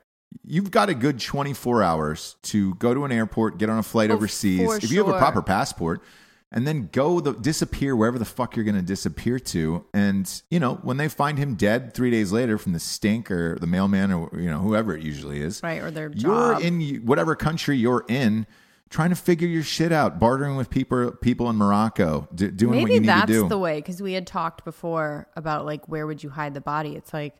You've got a good 24 hours to go to an airport, get on a flight Oh, overseas. If you have a proper passport, and then go the disappear wherever the fuck you're going to disappear to. And you know, when they find him dead three days later from the stink or the mailman or you know whoever it usually is, Right, or their job. you're in whatever country you're in. Trying to figure your shit out, bartering with people, people in Morocco, d- doing what Maybe you need that's to do. the way because we had talked before about like where would you hide the body. It's like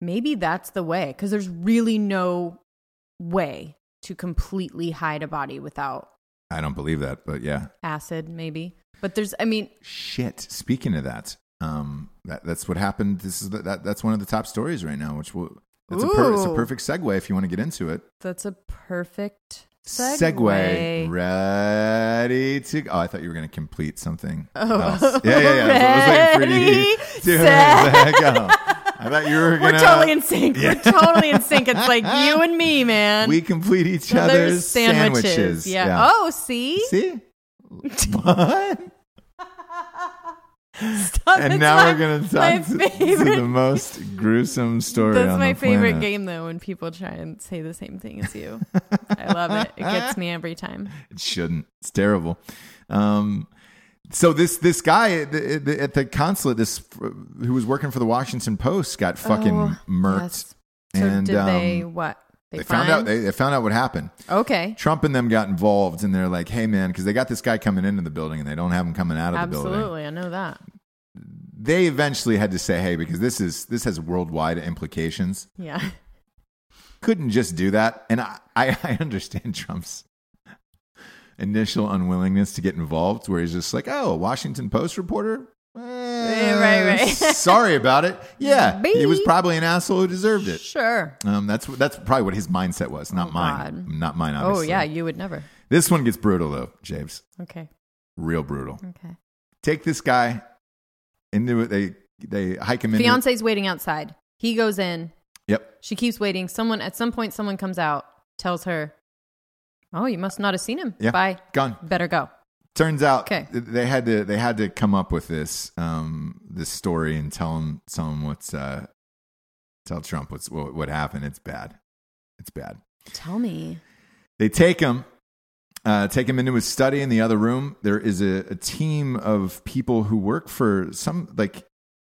maybe that's the way because there's really no way to completely hide a body without I don't believe that, but yeah, acid. Maybe, but there's. I mean, Shit. Speaking of that, um, that that's what happened. This is the, that that's one of the top stories right now, which will that's a per, it's a perfect segue if you want to get into it. that's a perfect segue. Ready to? Oh, I thought you were going to complete something. Oh. else. yeah, yeah, yeah. So I was waiting for you Ready, to go. I thought you were We're totally in sync. We're totally in sync. It's like you and me, man. We complete each There's other's sandwiches. Yeah. Oh, see? See? What? Stop. and now my- we're going to talk to, the most gruesome story That's on my favorite planet. game, though, when people try and say the same thing as you. I love it. It gets me every time. It shouldn't. It's terrible. Um, so this this guy at the, at the- consulate, this who was working for the Washington Post, got fucking Oh, murked. yes. So and did they um, what? They, they found out. They, they found out what happened. okay. Trump and them got involved, and they're like, "Hey, man," because they got this guy coming into the building, and they don't have him coming out of the building. Absolutely, I know that. They eventually had to say, "Hey," because this is this has worldwide implications. Yeah. couldn't just do that. And I, I, I understand Trump's initial unwillingness to get involved, where he's just like, oh, a Washington Post reporter? Eh, right, right. sorry about it. Yeah, he was probably an asshole who deserved it. Sure. Um, that's that's probably what his mindset was, not Oh, mine. God. Not mine. Oh yeah, you would never. This one gets brutal though, James. Okay. Real brutal. Okay. Take this guy into it. They they hike him in. Fiance's waiting outside. He goes in. Yep. She keeps waiting. Someone at some point, someone comes out, tells her, "Oh, you must not have seen him. Yeah. Bye. Gone. Better go." Turns out Okay. they had to they had to come up with this. Um, this story and tell him tell him what's uh tell Trump what's what, what happened. It's bad. It's bad. Tell me. They take him, uh, take him into his study in the other room. There is a, a team of people who work for some like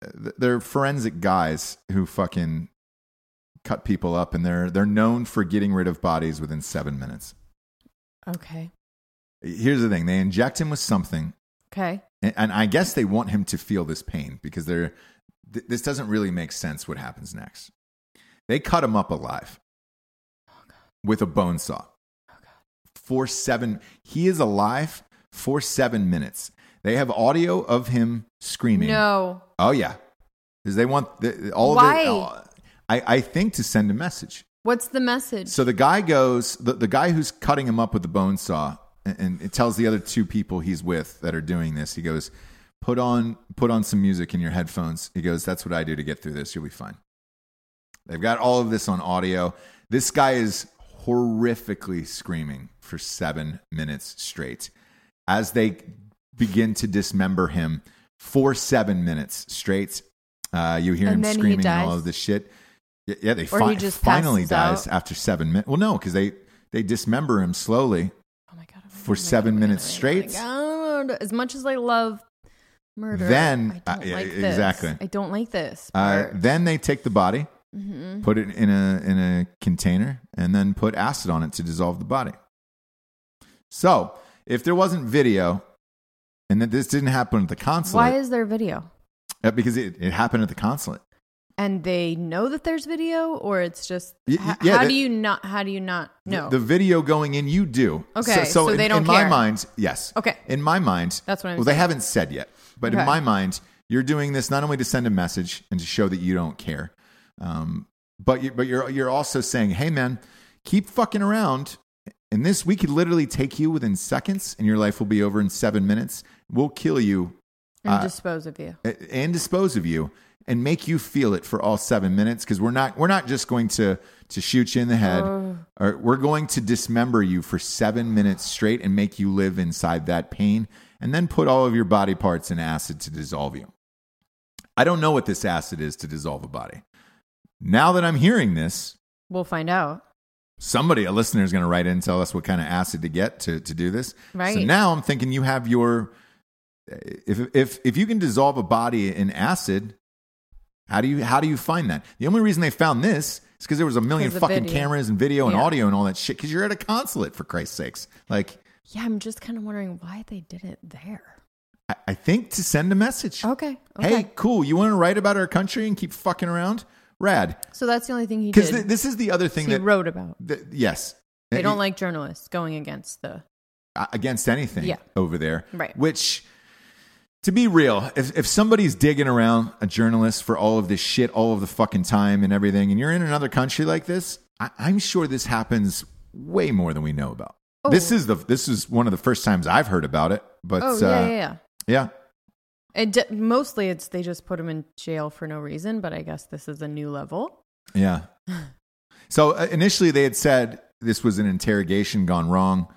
uh, they're forensic guys who fucking cut people up, and they're they're known for getting rid of bodies within seven minutes. Okay. Here's the thing: they inject him with something, Okay. and, and I guess they want him to feel this pain because they're th- this doesn't really make sense. What happens next? They cut him up alive oh, with a bone saw oh, for seven. He is alive for seven minutes. They have audio of him screaming. No. Oh yeah, because they want the, all Why? of it. all- I, I think to send a message. What's the message? So the guy goes, the, the guy who's cutting him up with the bone saw, and, and it tells the other two people he's with that are doing this. He goes, put on put on some music in your headphones. He goes, that's what I do to get through this. You'll be fine. They've got all of this on audio. This guy is horrifically screaming for seven minutes straight as they begin to dismember him for seven minutes straight. Uh, you hear And him screaming and all of this shit. Y- Yeah, they fi- finally dies out? after seven minutes. Well, no, because they they dismember him slowly. oh my god. for seven minutes straight? God. As much as I love murder, Then- I don't uh, yeah, like this. exactly. I don't like this. Uh, then they take the body, Mhm. put it in a in a container, and then put acid on it to dissolve the body. So, if there wasn't video, and that this didn't happen at the consulate, Why is there video? uh, because it, it happened at the consulate. And they know that there's video, or it's just Y- yeah, how that- do you not? How do you not know? The video going in, you do. Okay, so in, they don't in my mind, yes. Okay. In my mind, That's what I'm Well, they haven't said yet, but in my mind, you're doing this not only to send a message and to show that you don't care, um, but you, but you're you're also saying, hey man, keep fucking around. And this, we could literally take you within seconds, and your life will be over in seven minutes. We'll kill you and uh, dispose of you. and dispose of you and make you feel it for all seven minutes because we're not we're not just going to to shoot you in the head. Or we're going to dismember you for seven minutes straight and make you live inside that pain and then put all of your body parts in acid to dissolve you. I don't know what this acid is to dissolve a body. Now that i'm hearing this We'll find out. somebody a listener is going to write in and tell us what kind of acid to get to, to do this. Right. so now i'm thinking you have your if if if you can dissolve a body in acid how do you how do you find that the only reason they found this is because there was a million fucking video. cameras and video and Yeah. audio and all that shit because you're at a consulate for christ's sakes like Yeah, I'm just kind of wondering why they did it there. i, I think to send a message Okay. Okay. hey cool you want to write about our country and keep fucking around rad so that's the only thing he because did. this is the other thing he that wrote about. that- yes They don't like journalists going against the. against anything Yeah. over there. Right. Which, to be real, if, if somebody's digging around a journalist for all of this shit all of the fucking time and everything, and you're in another country like this, I, I'm sure this happens way more than we know about. Oh. This is the this is one of the first times I've heard about it. But Oh uh, yeah, yeah, yeah. yeah. It d- mostly it's they just put him in jail for no reason, but I guess this is a new level. Yeah. So uh, initially they had said this was an interrogation gone wrong.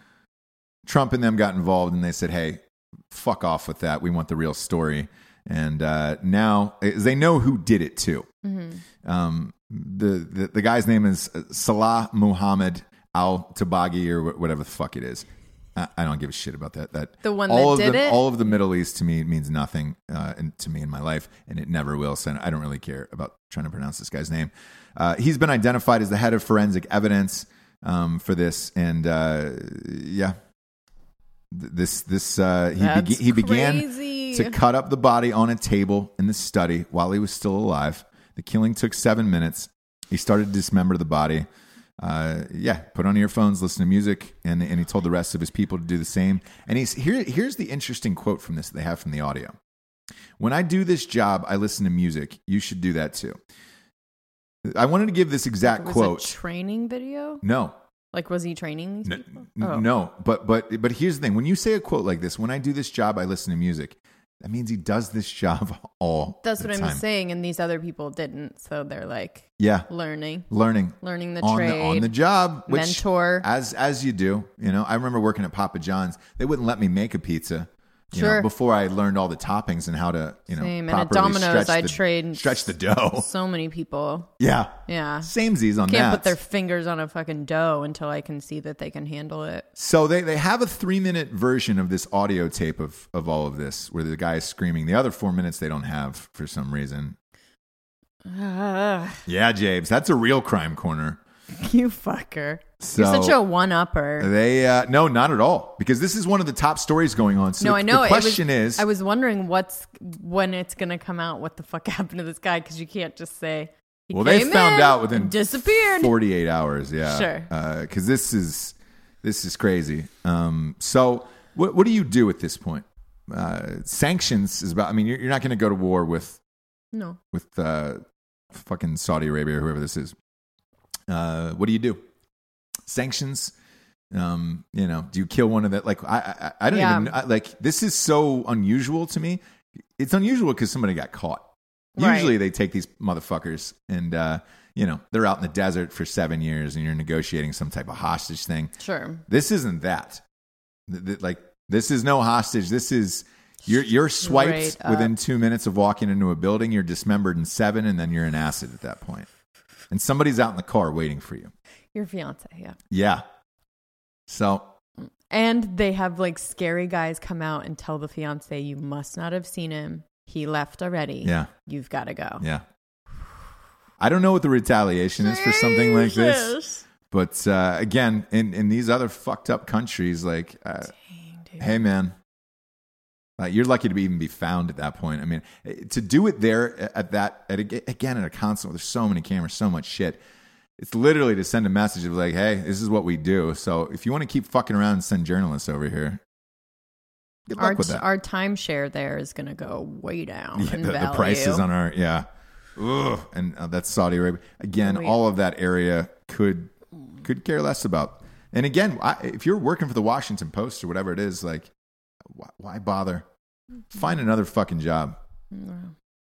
Trump and them got involved and they said, hey, fuck off with that. We want the real story. And uh, now uh, they know who did it too. Um, the, the, the guy's name is uh, Salah Muhammad Al Tabagi or whatever the fuck it is. I, I don't give a shit about that. That The one all that of did the, it? all of the Middle East to me means nothing uh, in, to me in my life, and it never will. So I don't really care about trying to pronounce this guy's name. Uh, he's been identified as the head of forensic evidence um, for this, and uh, yeah, this this uh, he That's bega- he began crazy. to cut up the body on a table in the study while he was still alive. The killing took seven minutes. He started to dismember the body. Uh, yeah, put on earphones, listen to music, and and he told the rest of his people to do the same. And he's here. Here's the interesting quote from this that they have from the audio. When I do this job, I listen to music. You should do that too. I wanted to give this exact quote. a training video. no, Like, was he training these no, people? n- Oh. no, but but but here's the thing: when you say a quote like this, when I do this job, I listen to music. That means he does this job all. That's what time. I'm saying, and these other people didn't, so they're like Yeah, learning, learning learning the on trade. the on the job, which, mentor. as as you do. You know, I remember working at Papa John's. They wouldn't let me make a pizza you know, Sure. before I learned all the toppings and how to, you know, Same. And at properly Domino's, stretch I the, trade stretch the dough. so many people. Yeah. Yeah. Same Z's on Can't that. put their fingers on a fucking dough until I can see that they can handle it. So they, they have a three minute version of this audio tape of, of all of this where the guy is screaming. The other four minutes they don't have for some reason. Ugh, Yeah, James, that's a real crime corner. you fucker. So You're such a one upper. they uh, no, not at all, because this is one of the top stories going on. So No, I know. The question was, is, I was wondering what's when it's gonna come out. What the fuck happened to this guy? Because you can't just say. He well, they found out within disappeared. forty eight hours. Yeah, Sure. Because this is this is crazy. Um, so what what do you do at this point? Uh, sanctions is about. I mean, you're, you're not going to go to war with No, with uh, fucking Saudi Arabia or whoever this is. Uh, what do you do? Sanctions. Um, you know, do you kill one of the like? I I, I don't Yeah. even I, like. This is so unusual to me. It's unusual because somebody got caught. Right. Usually they take these motherfuckers and uh, you know they're out in the desert for seven years and you're negotiating some type of hostage thing. sure. This isn't that. Th- th- Like this is no hostage. This is you're you're swiped Straight up. within two minutes of walking into a building. You're dismembered in seven, and then you're in acid at that point. And somebody's out in the car waiting for you. Your fiance, yeah. Yeah. So And they have like scary guys come out and tell the fiance, "You must not have seen him. He left already. yeah, You've got to go." yeah. I don't know what the retaliation is for something like this, but uh, again, in in these other fucked up countries, like, uh, Dang, hey man. Uh, you're lucky to be, even be found at that point. I mean, eh, to do it there at that, at a, again, at a console, there's so many cameras, so much shit. It's literally to send a message of like, hey, this is what we do. So if you want to keep fucking around and send journalists over here, good luck Our, with that. our timeshare there is going to go way down Yeah, in the, the prices on our yeah, Ugh. and uh, that's Saudi Arabia again. Yeah. All of that area could could care less about. And again, I, if you're working for the Washington Post or whatever it is, like, why, why bother? Find another fucking job.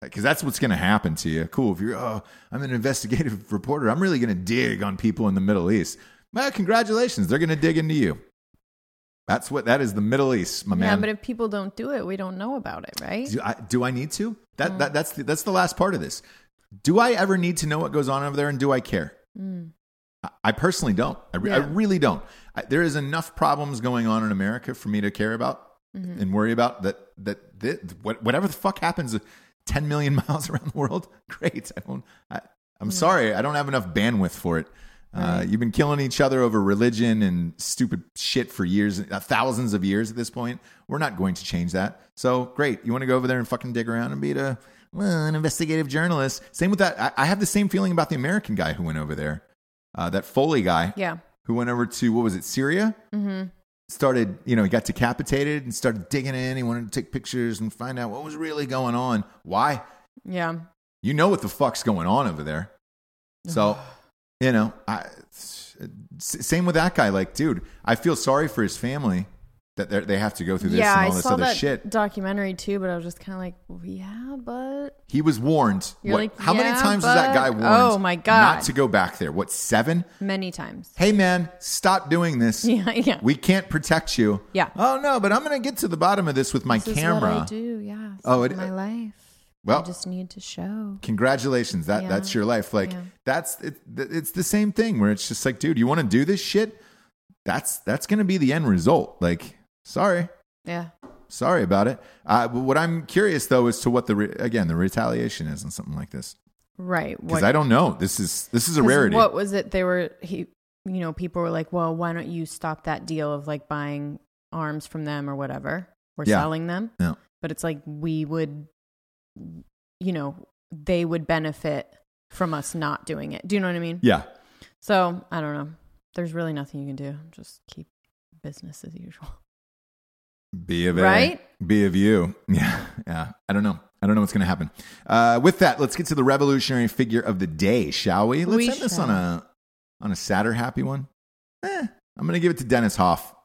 Because that's what's going to happen to you. Cool. If you're, oh, I'm an investigative reporter, I'm really going to dig on people in the Middle East. Well, congratulations. They're going to dig into you. That's what, that is the Middle East, my yeah, man. but if people don't do it, we don't know about it, right? Do I, do I need to? That, Mm. that that's the, that's the last part of this. Do I ever need to know what goes on over there, and do I care? I, I personally don't. I, re- I Mm. Really don't. I, there is enough problems going on in America for me to care about Mm-hmm. and worry about. That that, that what, whatever the fuck happens, ten million miles around the world, great. I don't. I, I'm sorry, I don't have enough bandwidth for it. Uh, you've been killing each other over religion and stupid shit for years, uh, thousands of years at this point. We're not going to change that. So great. You want to go over there and fucking dig around and be a, well, an investigative journalist? Same with that. I, I have the same feeling about the American guy who went over there, uh, that Foley guy Yeah. who went over to what was it, Syria? Mm-hmm. Started, you know, he got decapitated and started digging in. He wanted to take pictures and find out what was really going on. Why? Yeah. You know what the fuck's going on over there. So, you know, I, same with that guy. Like, dude, I feel sorry for his family that they're- they have to go through this yeah, and I all this saw other that shit. documentary too, but I was just kind of like, well, yeah, but He was warned. You're What- like, how many yeah, times was that guy but- warned? Oh, my God. Not to go back there. What seven? many times. Hey man, stop doing this. Yeah, yeah. We can't protect you. Yeah. Oh no, but I'm gonna get to the bottom of this with my this camera. is what I do. Yeah. Oh, is it- my life. Well- I just need to show. Congratulations. That Yeah. that's your life. Like Yeah. that's it, it's the same thing where it's just like, dude, you want to do this shit? That's that's gonna be the end result. Like, sorry. Yeah. Sorry about it. Uh, what I'm curious though is to what the re- again the retaliation is on something like this Right. because I don't know. This is this is a rarity. What was it? They were he. You know, people were like, "Well, why don't you stop that deal of like buying arms from them or whatever, or Yeah. selling them?" Yeah. But it's like we would, you know, they would benefit from us not doing it. Do you know what I mean? Yeah. So I don't know. There's really nothing you can do. Just keep business as usual. Be of A. Right? Be of you. Yeah. Yeah. I don't know. I don't know what's going to happen. Uh, with that, let's get to the revolutionary figure of the day, shall we? Let's We end this on a on a sadder, happy one. Eh, I'm going to give it to Dennis Hof,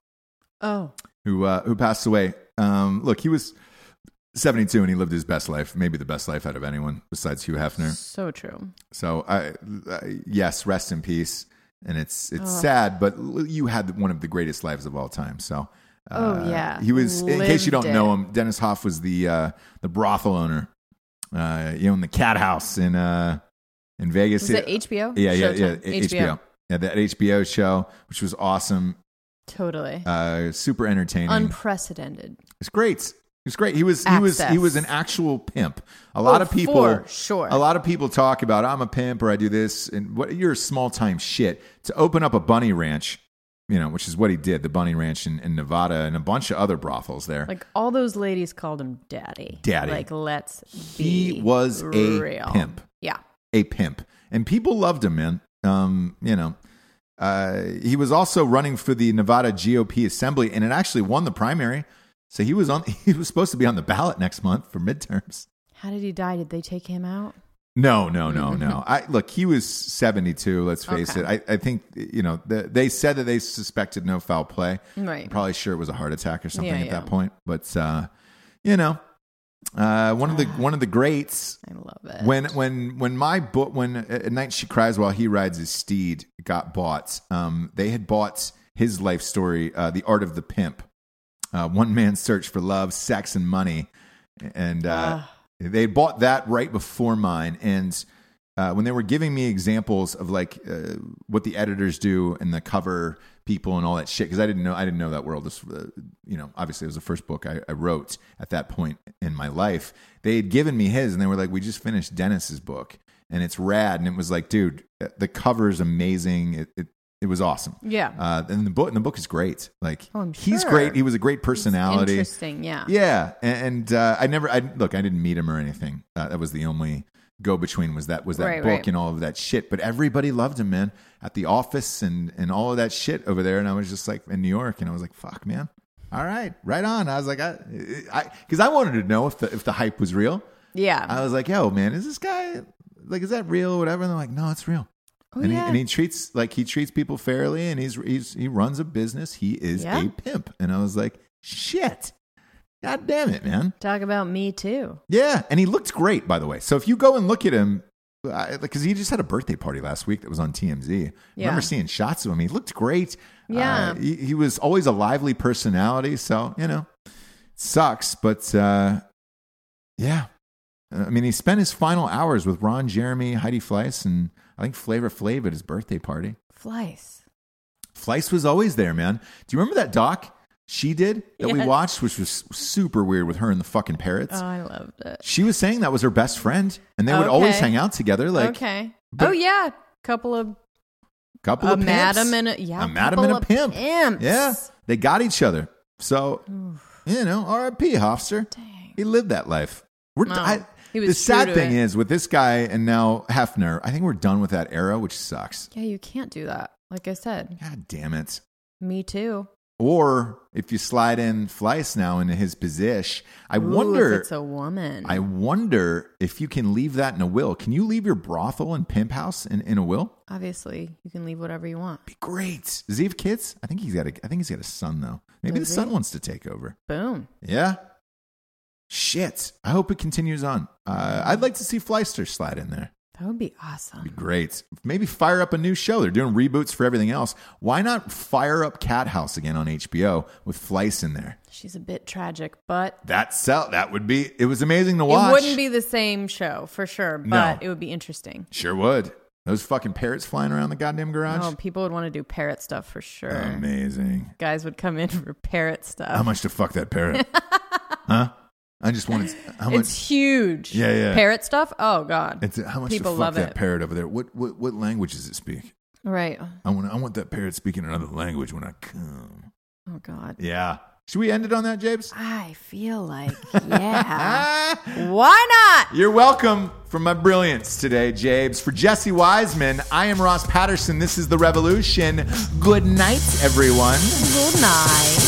Oh, who uh, who passed away. Um, look, he was 72 and he lived his best life, maybe the best life out of anyone besides Hugh Hefner. so true. So, I, I, yes, rest in peace. And it's it's Oh. sad, but you had one of the greatest lives of all time. So, Oh, yeah. He was, in case you don't Lived know him, Dennis Hof was the uh, the brothel owner. Uh, he owned the Cathouse in uh, in Vegas. Was it HBO? Yeah, yeah, yeah. Showtime. HBO. Yeah, that HBO show, which was awesome, Totally. uh, super entertaining. Unprecedented. it's great. It was great. He was he was he was an actual pimp. A lot Oh, of people sure. A lot of people talk about I'm a pimp or I do this and what you're a small time shit to open up a bunny ranch, you know, which is what he did, the bunny ranch in, in Nevada and a bunch of other brothels there. Like all those ladies called him daddy. Daddy. Like let's he be was a real. pimp. Yeah. a pimp, and people loved him, man. Um, you know, uh, he was also running for the Nevada GOP assembly, and it actually won the primary. So he was on. He was supposed to be on the ballot next month for midterms. How did he die? Did they take him out? No, no, no, no. I look. He was seventy-two. Let's face Okay. it. I, I think you know. The, they said that they suspected no foul play. Right. Probably sure it was a heart attack or something Yeah, at yeah. that point. But uh, you know, uh, one of the one of the greats I love it. when when when my book when at night she cries while he rides his steed got bought um they had bought his life story uh the art of the pimp uh one man's search for love sex and money and uh they bought that right before mine and uh, when they were giving me examples of like uh, what the editors do and the cover people and all that shit because I didn't know I didn't know that world. This, uh, you know, obviously it was the first book I, I wrote at that point in my life. They had given me his and they were like, "We just finished Dennis's book and it's rad." And it was like, "Dude, the cover is amazing. It it, it was awesome." Yeah. Uh, and the book and the book is great. Like Oh, he's sure. great. He was a great personality. Interesting. Yeah. Yeah, and, and uh, I never. I look. I didn't meet him or anything. Uh, that was the only go between. Was that was that Right, book right. and all of that shit. But everybody loved him, man. At the office and and all of that shit over there. And I was just like in New York, and I was like, fuck, man. All right, right on. I was like, I, I, because I wanted to know if the if the hype was real. Yeah. I was like, yo, man, is this guy like, is that real? Whatever. And they're like, no, it's real. Oh, and, yeah. he, and he treats like he treats people fairly, and he's he's he runs a business. He is Yeah. a pimp. And I was like, shit, god damn it, man. Talk about me too. Yeah, and he looked great, by the way. So if you go and look at him, because he just had a birthday party last week that was on TMZ. I Yeah. remember seeing shots of him. He looked great. Yeah. Uh, he, he was always a lively personality. So you know, sucks, but uh, yeah. Uh, I mean, he spent his final hours with Ron Jeremy, Heidi Fleiss, and I think Flavor Flav at his birthday party. Flies. Fleiss was always there, man. Do you remember that doc she did that we watched, which was super weird with her and the fucking parrots? Oh, I loved it. she was saying that was her best friend, and they would always hang out together, like okay. oh yeah, couple of couple a of pimps. madam and a yeah, a madam and a pimp. Pimps. Yeah, they got each other. So you know, R.I.P. Hofstra. Dang. He lived that life. We're No, I, the sad thing is with this guy and now Hefner. I think we're done with that era, which sucks. Yeah, you can't do that. Like I said, God damn it. me too. Or if you slide in Fleiss now into his position, I Ooh, wonder. if it's a woman. I wonder if you can leave that in a will. Can you leave your brothel and pimp house in, in a will? Obviously, you can leave whatever you want. Be great. Does he have kids? I think he's got a. I think he's got a son though. Maybe Does the son wants to take over. Boom. Yeah. Shit. I hope it continues on. Uh, I'd like to see Fleister slide in there. That would be awesome. Be great. Maybe fire up a new show. They're doing reboots for everything else. Why not fire up Cathouse again on HBO with Fleiss in there? She's a bit tragic, but That sell. That would be. It was amazing to watch. it wouldn't be the same show for sure, but No. it would be interesting. Sure would. Those fucking parrots flying around the goddamn garage. Oh, people would want to do parrot stuff for sure. Amazing. Guys would come in for parrot stuff. How much to fuck that parrot? huh? I just wanted. How much? it's huge. Yeah, yeah. Parrot stuff. Oh God. It's, how much people to fuck love that it. parrot over there? What, what what language does it speak? right. I want I want that parrot speaking another language when I come. Oh God. Yeah. Should we end it on that, James? I feel like yeah. Why not? You're welcome for my brilliance today, Jabes. For Jesse Wiseman, I am Ross Patterson. This is The Revolution. Good night, everyone. Good night.